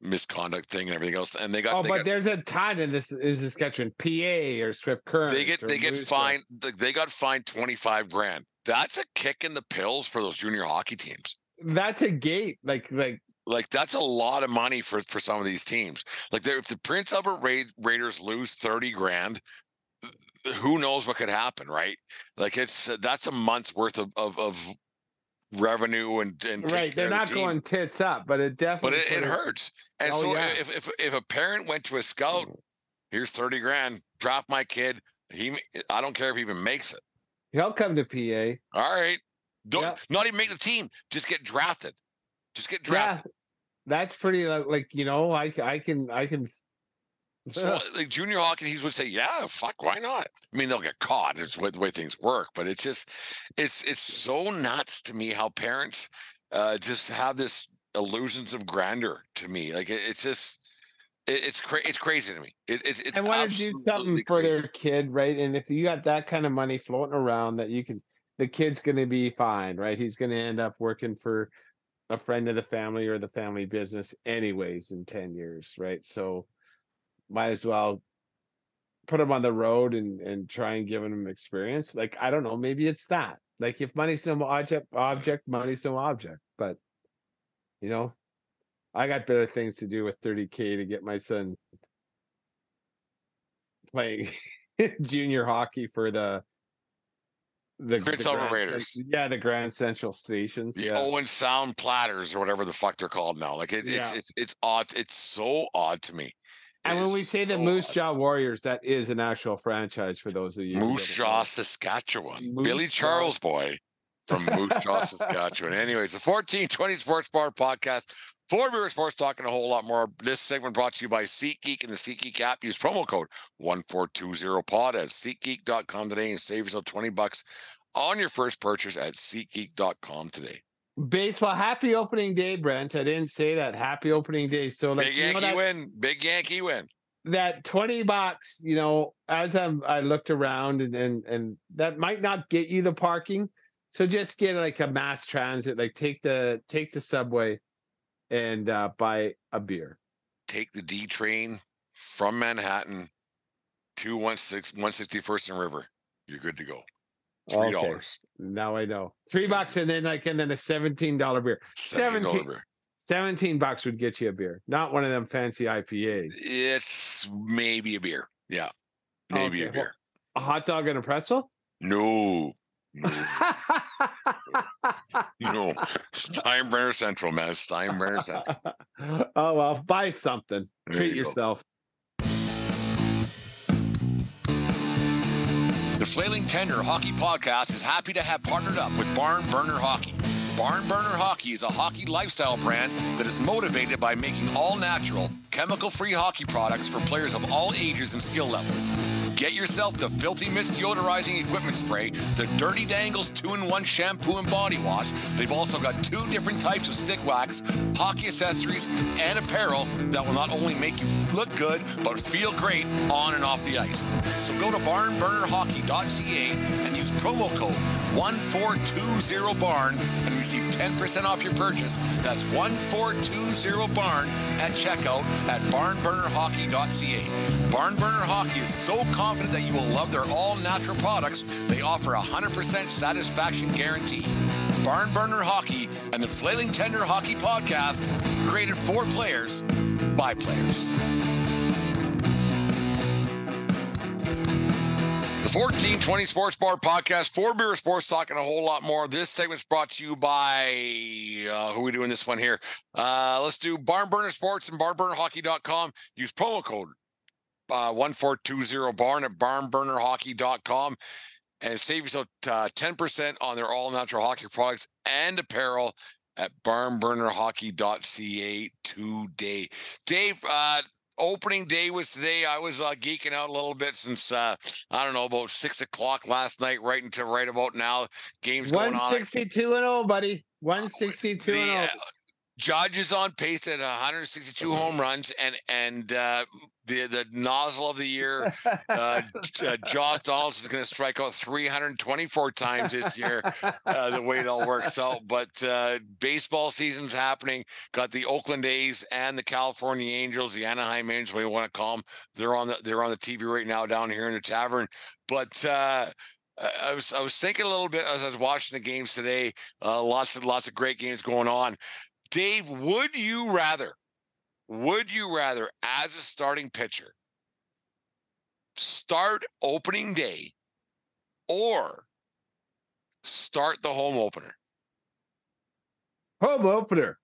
misconduct thing and everything else and they got
oh,
they
but
got,
there's a ton in this is Saskatchewan, PA or Swift Current.
they get they get
Moose
fined th- they got fined 25 grand that's a kick in the pills for those junior hockey teams
That's a gate. Like, like
like that's a lot of money for for some of these teams. Like if the Prince Albert Ra- Raiders lose thirty grand, who knows what could happen, right? Like it's uh, that's a month's worth of of, of revenue and and take
right. They're
the
not
team.
going tits up, but it
but
definitely.
it, it hurts. And
Oh,
so
yeah.
if, if if a parent went to a scout, mm. here's thirty grand, drop my kid. He, I don't care if he even makes it.
He'll come to PA.
All right, don't
Yeah.
not even make the team. Just get drafted. Just get
Yeah,
drafted.
that's pretty. Like, like you know, i i can I can.
So like junior hockey, he would say, "Yeah, fuck, why not?" I mean, they'll get caught. It's the way, things work, but it's just, it's it's so nuts to me how parents uh, just have this illusions of grandeur. To me, like it, it's just, it, it's cra- it's crazy to me. It, it's it's
I want to do something for
crazy.
their kid, right? And if you got that kind of money floating around, that you can, the kid's going to be fine, right? He's going to end up working for a friend of the family or the family business, anyways, in ten years, right? So, might as well put him on the road and and try and give him experience. Like I don't know, maybe it's that. Like if money's no object, object, money's no object. But you know, I got better things to do with 30k to get my son playing junior hockey for the the
Prince Albert Raiders.
yeah, the Grand Central stations.
The
yeah.
Owen Sound Platers or whatever the fuck they're called now. Like it, it's
Yeah.
it's it's odd. It's so odd to me.
And when we say the Moose. Jaw Warriors, that is an actual franchise for those of you.
Moose Jaw. Saskatchewan.
Moose
Billy
Jaw.
Charles boy from Moose Jaw, Saskatchewan. Anyways, the 1420 Sports Bar podcast. For beer sports talking a whole lot more. This segment brought to you by SeatGeek and the SeatGeek app. Use promo code 1420pod at SeatGeek.com today and save yourself 20 bucks on your first purchase at SeatGeek.com today.
Baseball. Happy opening day, Brent. I didn't say that. Happy opening day. So like
Big Yankee
that,
win. Big Yankee win.
that 20 bucks, you know, as I'm I looked around and and and that might not get you the parking. So just get like a mass transit, like take the take the subway and uh buy a beer.
Take the D train from Manhattan to 16 161st and River. You're good to go. Three
Okay. Now I know. Three bucks and then like and then a seventeen dollar beer.
Seventeen dollar
17.
beer.
17 bucks would get you a beer, not one of them fancy IPAs.
It's maybe a beer. Yeah. Maybe a
Okay, well-
beer.
A hot dog and a pretzel?
No. No. no. Steinbrenner Central, man. Steinbrenner Central.
oh well, buy something.
There
Treat
you go. Flailing Tender Hockey Podcast is happy to have partnered up with Barn Burner Hockey. Barn Burner Hockey is a hockey lifestyle brand that is motivated by making all natural, chemical free hockey products for players of all ages and skill levels. Get yourself the Filthy Mist deodorizing equipment spray, the Dirty Dangles 2 in 1 shampoo and body wash. They've also got two different types of stick wax, hockey accessories, and apparel that will not only make you look good, but feel great on and off the ice. So go to barnburnerhockey.ca and use promo code 1420barn and receive 10% off your purchase. That's 1420barn at checkout at barnburnerhockey.ca. Barnburner Hockey is so confident that you will love their all natural products, they offer a 100% satisfaction guarantee. Barnburner Hockey and the Flailing Tender Hockey Podcast created for players by players. The 1420 Sports Bar Podcast, Four Beer Sports Talk, and a whole lot more. This segment's brought to you by uh, who are we doing this one here? Uh, let's do Barn Burner Sports and barnburnerhockey.com. Use promo code uh, 1420 barn at barnburnerhockey.com and save yourself uh, 10% on their all natural hockey products and apparel at barnburnerhockey.ca today. Dave, uh, opening day was today. I was uh, geeking out a little bit since uh, I don't know about six o'clock last night, right until right about now. Games going on.
One sixty-two and zero, buddy. One sixty-two and zero.
Judge is on pace at 162 home runs, and and uh, the the nozzle of the year. Uh, uh, Josh Donaldson is going to strike out 324 times this year. Uh, the way it all works out, but uh, baseball season's happening. Got the Oakland A's and the California Angels, the Anaheim Angels, what you want to call them. They're on the they're on the TV right now down here in the tavern. But uh, I was I was thinking a little bit as I was watching the games today. Uh, lots and lots of great games going on. Dave, would you rather would you rather, as a starting pitcher, start opening day or start the home opener?
Home opener.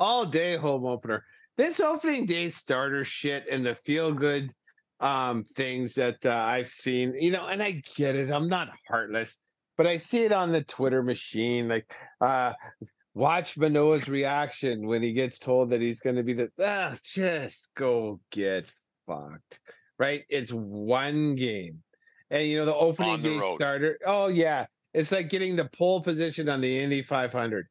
All day home opener. This opening day starter shit and the feel good um things that uh, I've seen, you know, and I get it. I'm not heartless, but I see it on the Twitter machine like uh Watch Manoah's reaction when he gets told that he's going to be the ah, just go get fucked. Right? It's one game. And you know the opening the day road. starter. Oh yeah. It's like getting the pole position on the Indy 500.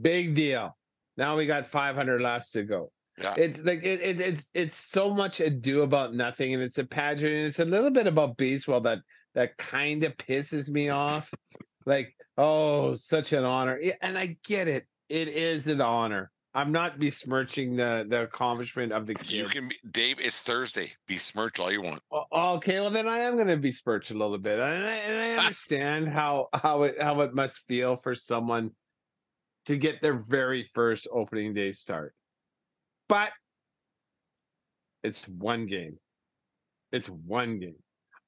Big deal. Now we got 500 laps to go. Yeah. It's like it, it, it's it's so much ado about nothing, and it's a pageant, and it's a little bit about baseball that that kind of pisses me off. Like Oh, such an honor. And I get it. It is an honor. I'm not besmirching the the accomplishment of the kid.
You can, be, Dave. It's Thursday. Besmirch all you want.
Okay, well then I am going to besmirch a little bit, and I, and I understand how how it how it must feel for someone to get their very first opening day start. But it's one game. It's one game.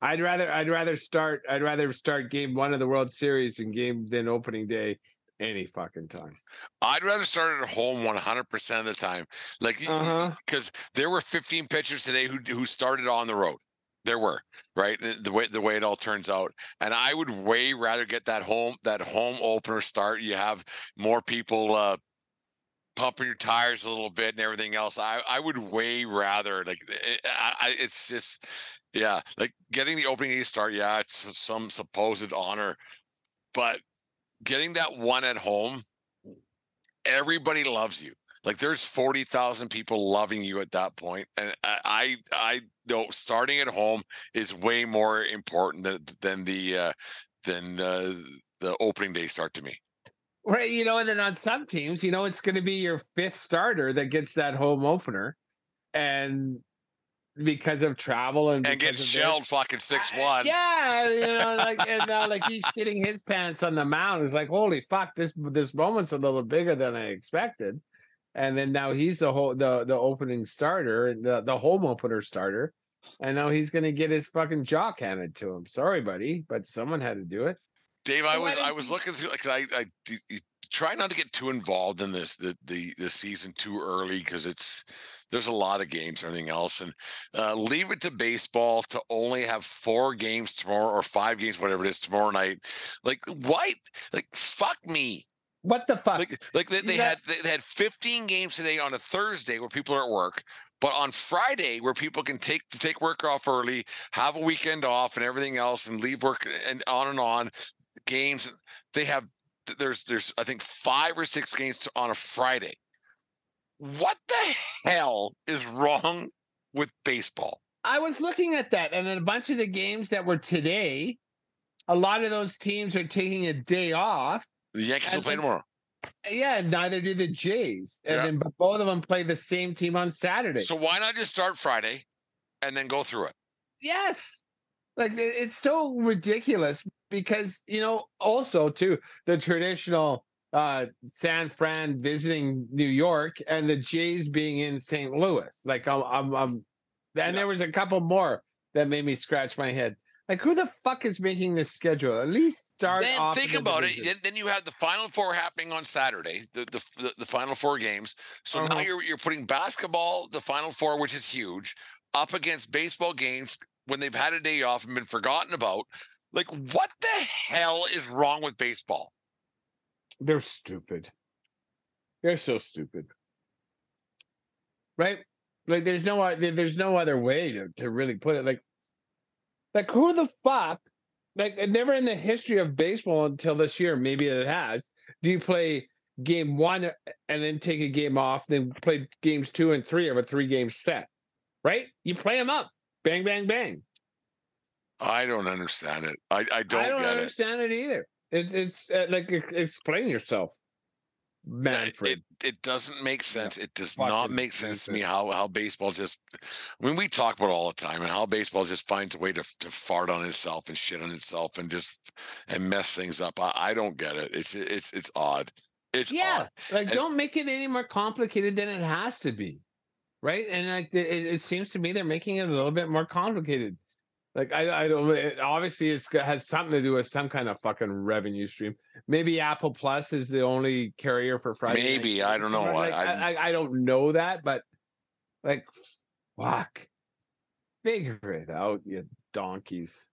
I'd rather I'd rather start I'd rather start game one of the World Series and game than opening day any fucking time.
I'd rather start at home 100% of the time. Like because uh-huh. there were 15 pitchers today who who started on the road. There were, right? The way the way it all turns out. And I would way rather get that home that home opener start. You have more people uh pumping your tires a little bit and everything else. I, I would way rather like it, eh, I, it's just yeah, like getting the opening day start, yeah, it's some supposed honor, but getting that one at home, everybody loves you. Like there's forty thousand people loving you at that point, and I I know starting at home is way more important than than the uh, than uh, the opening day start to me.
Right, you know, and then on some teams, you know, it's going to be your fifth starter that gets that home opener, and because of travel and,
and get shelled fucking six one.
Yeah, you know, like and now like he's shitting his pants on the mound. It's like holy fuck, this this moment's a little bigger than I expected. And then now he's the whole the the opening starter, the the home opener starter, and now he's gonna get his fucking jock handed to him. Sorry, buddy, but someone had to do it.
Dave, I was I was looking through because I, I try not to get too involved in this the the the season too early because it's there's a lot of games and everything else, and uh, leave it to baseball to only have four games tomorrow or five games, whatever it is tomorrow night. Like why? Like fuck me.
What the fuck?
Like like they, they
You
had they had 15 games today on a Thursday where people are at work, but on Friday where people can take take work off early, have a weekend off, and everything else, and leave work and on and on. Games they have there's there's I think five or six games on a Friday. What the hell is wrong with baseball?
I was looking at that, and in a bunch of the games that were today, a lot of those teams are taking a day off.
The Yankees will play tomorrow.
Yeah, neither do the Jays, and
Yeah.
then both of them play the same team on Saturday.
So why not just start Friday and then go through it?
yes, like it's so ridiculous because you know also too the traditional uh San Fran visiting New York and the Jays being in St. Louis. Like I'm, I'm, I'm and
Yeah.
there was a couple more that made me scratch my head. Like who the fuck is making this schedule? At least start.
then
off
think about it.
division.
Then, then you have the final four happening on Saturday, the the, the, the final four games. So now
Uh-huh.
you're you're putting basketball, the final four, which is huge, up against baseball games when they've had a day off and been forgotten about. Like, what the hell is wrong with baseball?
They're stupid. They're so stupid. Right? Like there's no there's no other way to, to really put it. Like like who the fuck like uh, never in the history of baseball until this year, maybe it has, do you play game one uh, and then take a game off, then play games two and three of a three game set. Right? You play them up. Bang, bang, bang.
I don't understand it. I, I don't,
I don't
get it.
understand it, either. It's it's uh, like explain yourself,
Yeah,
Manfred.
It, it doesn't make sense. It does
fucking
not make sense to me how how baseball just. I mean, we talk about it all the time, and how baseball just finds a way to to fart on itself and shit on itself and just and mess things up. I, I don't get it. It's it's it's odd. It's
yeah
odd.
like
And-
don't make it any more complicated than it has to be right and like it, it seems to me they're making it a little bit more complicated like i i don't it, obviously it's got- has something to do with some kind of fucking revenue stream maybe apple plus is the only carrier for friday night
Maybe, I don't know. I-
Like, I, I i don't know that but like fuck figure it out you donkeys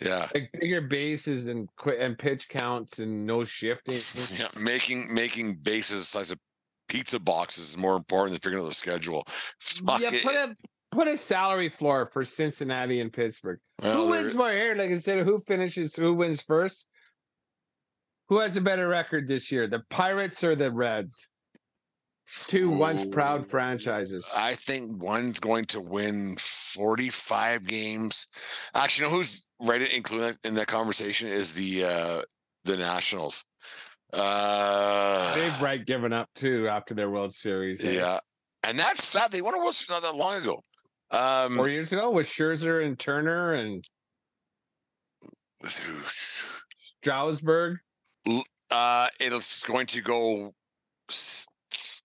Yeah.
like bigger bases and quit and pitch counts and no shifting
Yeah, making making bases the size of pizza boxes is more important than figuring out the schedule. Fuck
yeah,
it.
put a put a salary floor for Cincinnati and Pittsburgh.
Well,
who wins more here? Like I said, who finishes? Who wins first? Who has a better record this year, the Pirates or the Reds? Two once proud franchises.
I think one's going to win 45 games. Actually, you know who's right included in that conversation is the uh the Nationals. Uh
They've right given up too after their World Series. eh?
yeah. And that's sad. They won a World Series not that long ago. Um
Four years ago with Scherzer and Turner and Strasburg.
uh it's going to go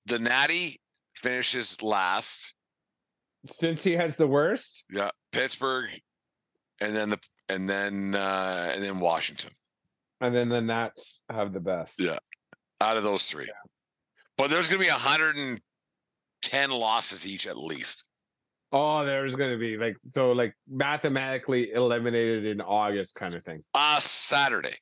the Natty finishes last.
Since he has the worst,
Yeah, Pittsburgh and then the and then uh and then Washington.
and then the Nats have the best.
Yeah. out of those three. But there's going to be 110 losses each at least.
Oh, there's going to be like so like mathematically eliminated in August kind of thing.
Uh Saturday.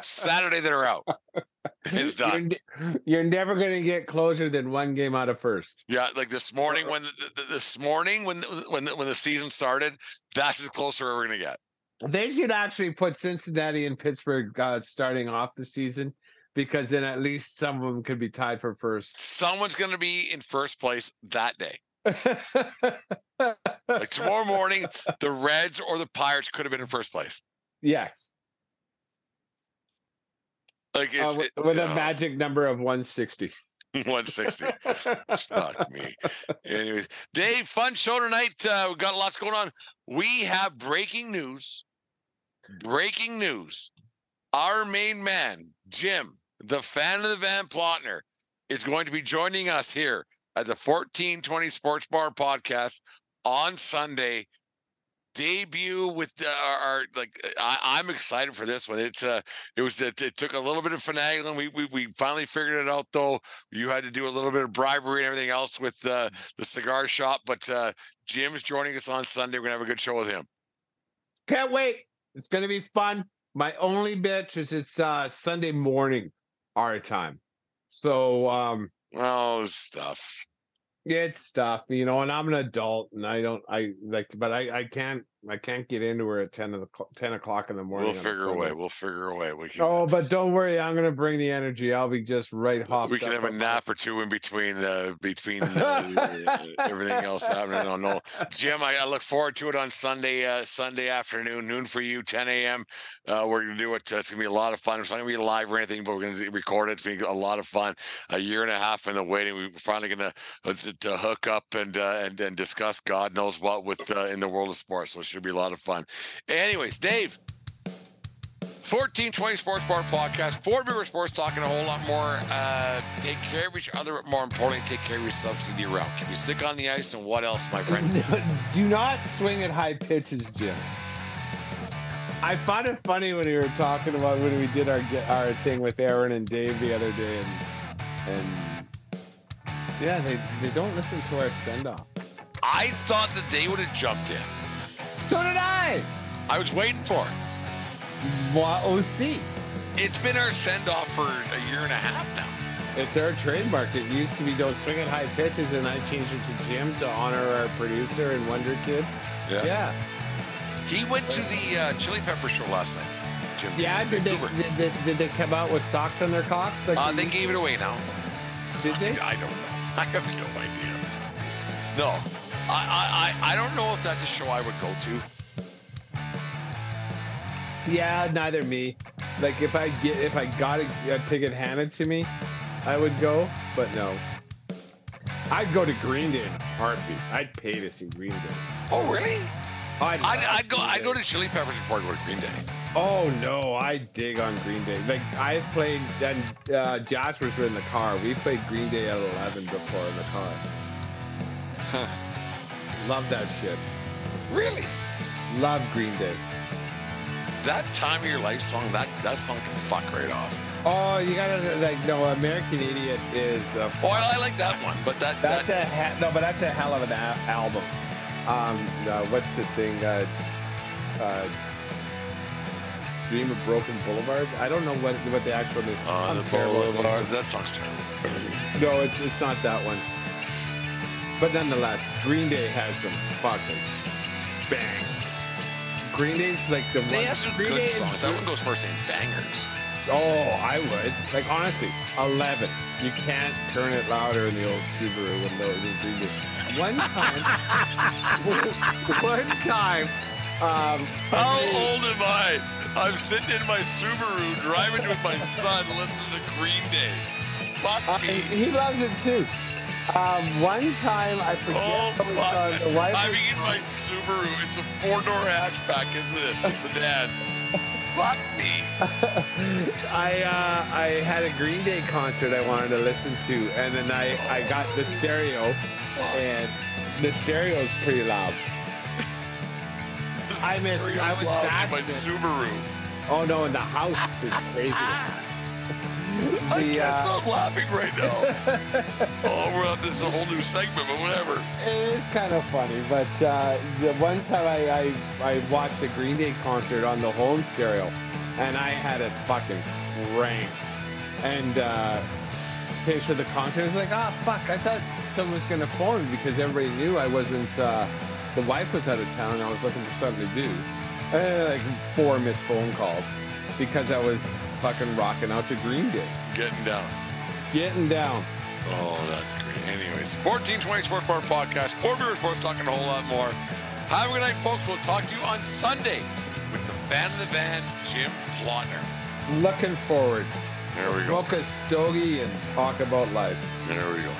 Saturday they're out. It's
You're,
done.
ne- you're never going to get closer than one game out of first.
Yeah, like this morning when the, the- this morning when when the, when the season started, that's as closer we're going to get.
They should actually put Cincinnati and Pittsburgh uh, starting off the season because then at least some of them could be tied for first.
Someone's going to be in first place that day. Like tomorrow morning, the Reds or the Pirates could have been in first place.
yes,
Like
uh, with,
it-
with a
uh,
magic number of 160.
160. Fuck me. Anyways, Dave, fun show tonight. Uh, we've got lots going on. We have breaking news. Breaking news. Our main man, Jim, the fan of the Van Plotner, is going to be joining us here at the 1420 Sports Bar podcast on Sunday. debut with our, our like I, I'm excited for this one. It's uh it was it, it took a little bit of finagling. We, we we finally figured it out though. You had to do a little bit of bribery and everything else with uh, the cigar shop, but uh Jim's joining us on Sunday. We're gonna have a good show with him.
Can't wait. It's gonna be fun. My only bitch is it's uh Sunday morning our time. So um
Oh stuff.
it's stuff, you know, and I'm an adult and I don't I like but I I can't I can't get into her at 10 of the cl- 10 o'clock in the morning.
We'll
on a
figure a
Sunday.
way. We'll figure a way. We can
Oh, but don't worry, I'm gonna bring the energy. I'll be just right hopped.
we can
up
have a
on-
nap or two in between uh between uh, everything else happening. No, no. Jim, I, I look forward to it on Sunday, uh Sunday afternoon, noon for you, 10 a.m. Uh we're gonna do it. Uh, it's gonna be a lot of fun. It's not gonna be live or anything, but we're gonna record it. It's gonna be a lot of fun. A year and a half in the waiting. We're finally gonna to, to hook up and uh, and and discuss God knows what with uh, in the world of sports. So should be a lot of fun. Anyways, Dave. 1420 Sports Bar Podcast. Four Beer Sports talking a whole lot more. Uh, take care of each other, but more importantly, take care of yourself CD round. Keep you stick on the ice, and what else, my friend?
Do not swing at high pitches, Jim. I found it funny when we were talking about when we did our our thing with Aaron and Dave the other day, and and yeah, they they don't listen to our send off.
I thought that they would have jumped in.
So did I.
I was waiting for it.
What OC?
It's been our send off for a year and a half now.
It's our trademark. It used to be don't swing at high pitches, and I changed it to Jim to honor our producer and Wonder Kid. Yeah. yeah.
He went to the uh, Chili Pepper show last night. Jim.
Yeah. Did they did, did, did they come out with socks on their cocks? Like
Uh,
they
they gave it away now.
Did they?
I, I don't know. I have no idea. No, I, I, I I don't know if that's a show I would go to.
Yeah, neither me. Like if I get if I got a, a ticket handed to me, I would go, but no. I'd go to Green Day in a heartbeat. I'd pay to see Green Day.
Oh, really?
I'd,
I'd, I'd go. I'd go to Chili Peppers before I go to Green Day.
Oh no, I dig on Green Day. Like I've played, and uh, Josh was in the car. We played Green Day at eleven before in the car. Love that shit.
Really?
Love Green Day.
That time of your life song. That that song can fuck right off.
Oh, you gotta like no. American Idiot is a
Oh, I, I like that one, but that
That's
that
a ha- no, but that's a hell of an a- album. Um, uh, what's the thing? Uh, uh, Dream of Broken Boulevard. I don't know what what the actual name.
on
I'm
the boulevard. That song's terrible.
No, it's it's not that one. But nonetheless, Green Day has some fucking bang. Green Day's like the
They
one.
have some
Green
good
Day
songs. one goes first in bangers.
Oh, I would. Like honestly, eleven. You can't turn it louder in the old Subaru Green Day. One time, one time, um,
How old am I? I'm sitting in my Subaru driving with my son, listening to Green Day. Fuck
uh,
me.
he loves it too. Um, one time I forget
Oh
what it was the wife
I'm in my Subaru. It's a four-door hatchback, isn't it? A sedan. fuck me.
I uh, I had a Green Day concert I wanted to listen to, and then I I got the stereo, and the stereo's pretty loud. I
missed.
I was
loud in my. Subaru.
Oh no, and the house is crazy.
I
The,
can't
uh,
stop laughing right now. oh, we're on this a whole new segment, but whatever.
It is kind of funny, but uh, the one time I, I I watched a Green Day concert on the home stereo, and I had it fucking cranked, and uh, finished with the concert. I was like, ah, fuck! I thought someone was gonna phone me because everybody knew I wasn't. Uh, the wife was out of town, and I was looking for something to do. I had, like four missed phone calls because I was fucking rocking out to Green Day,
Getting down.
getting down.
Oh, that's great. Anyways, 1420 Sports Bar Podcast, Four Beer Sports talking a whole lot more. Have a good night, folks. We'll talk to you on Sunday with the fan of the van, Jim Plotner.
Looking forward.
There we go.
Smoke a stogie and talk about life.
There we go.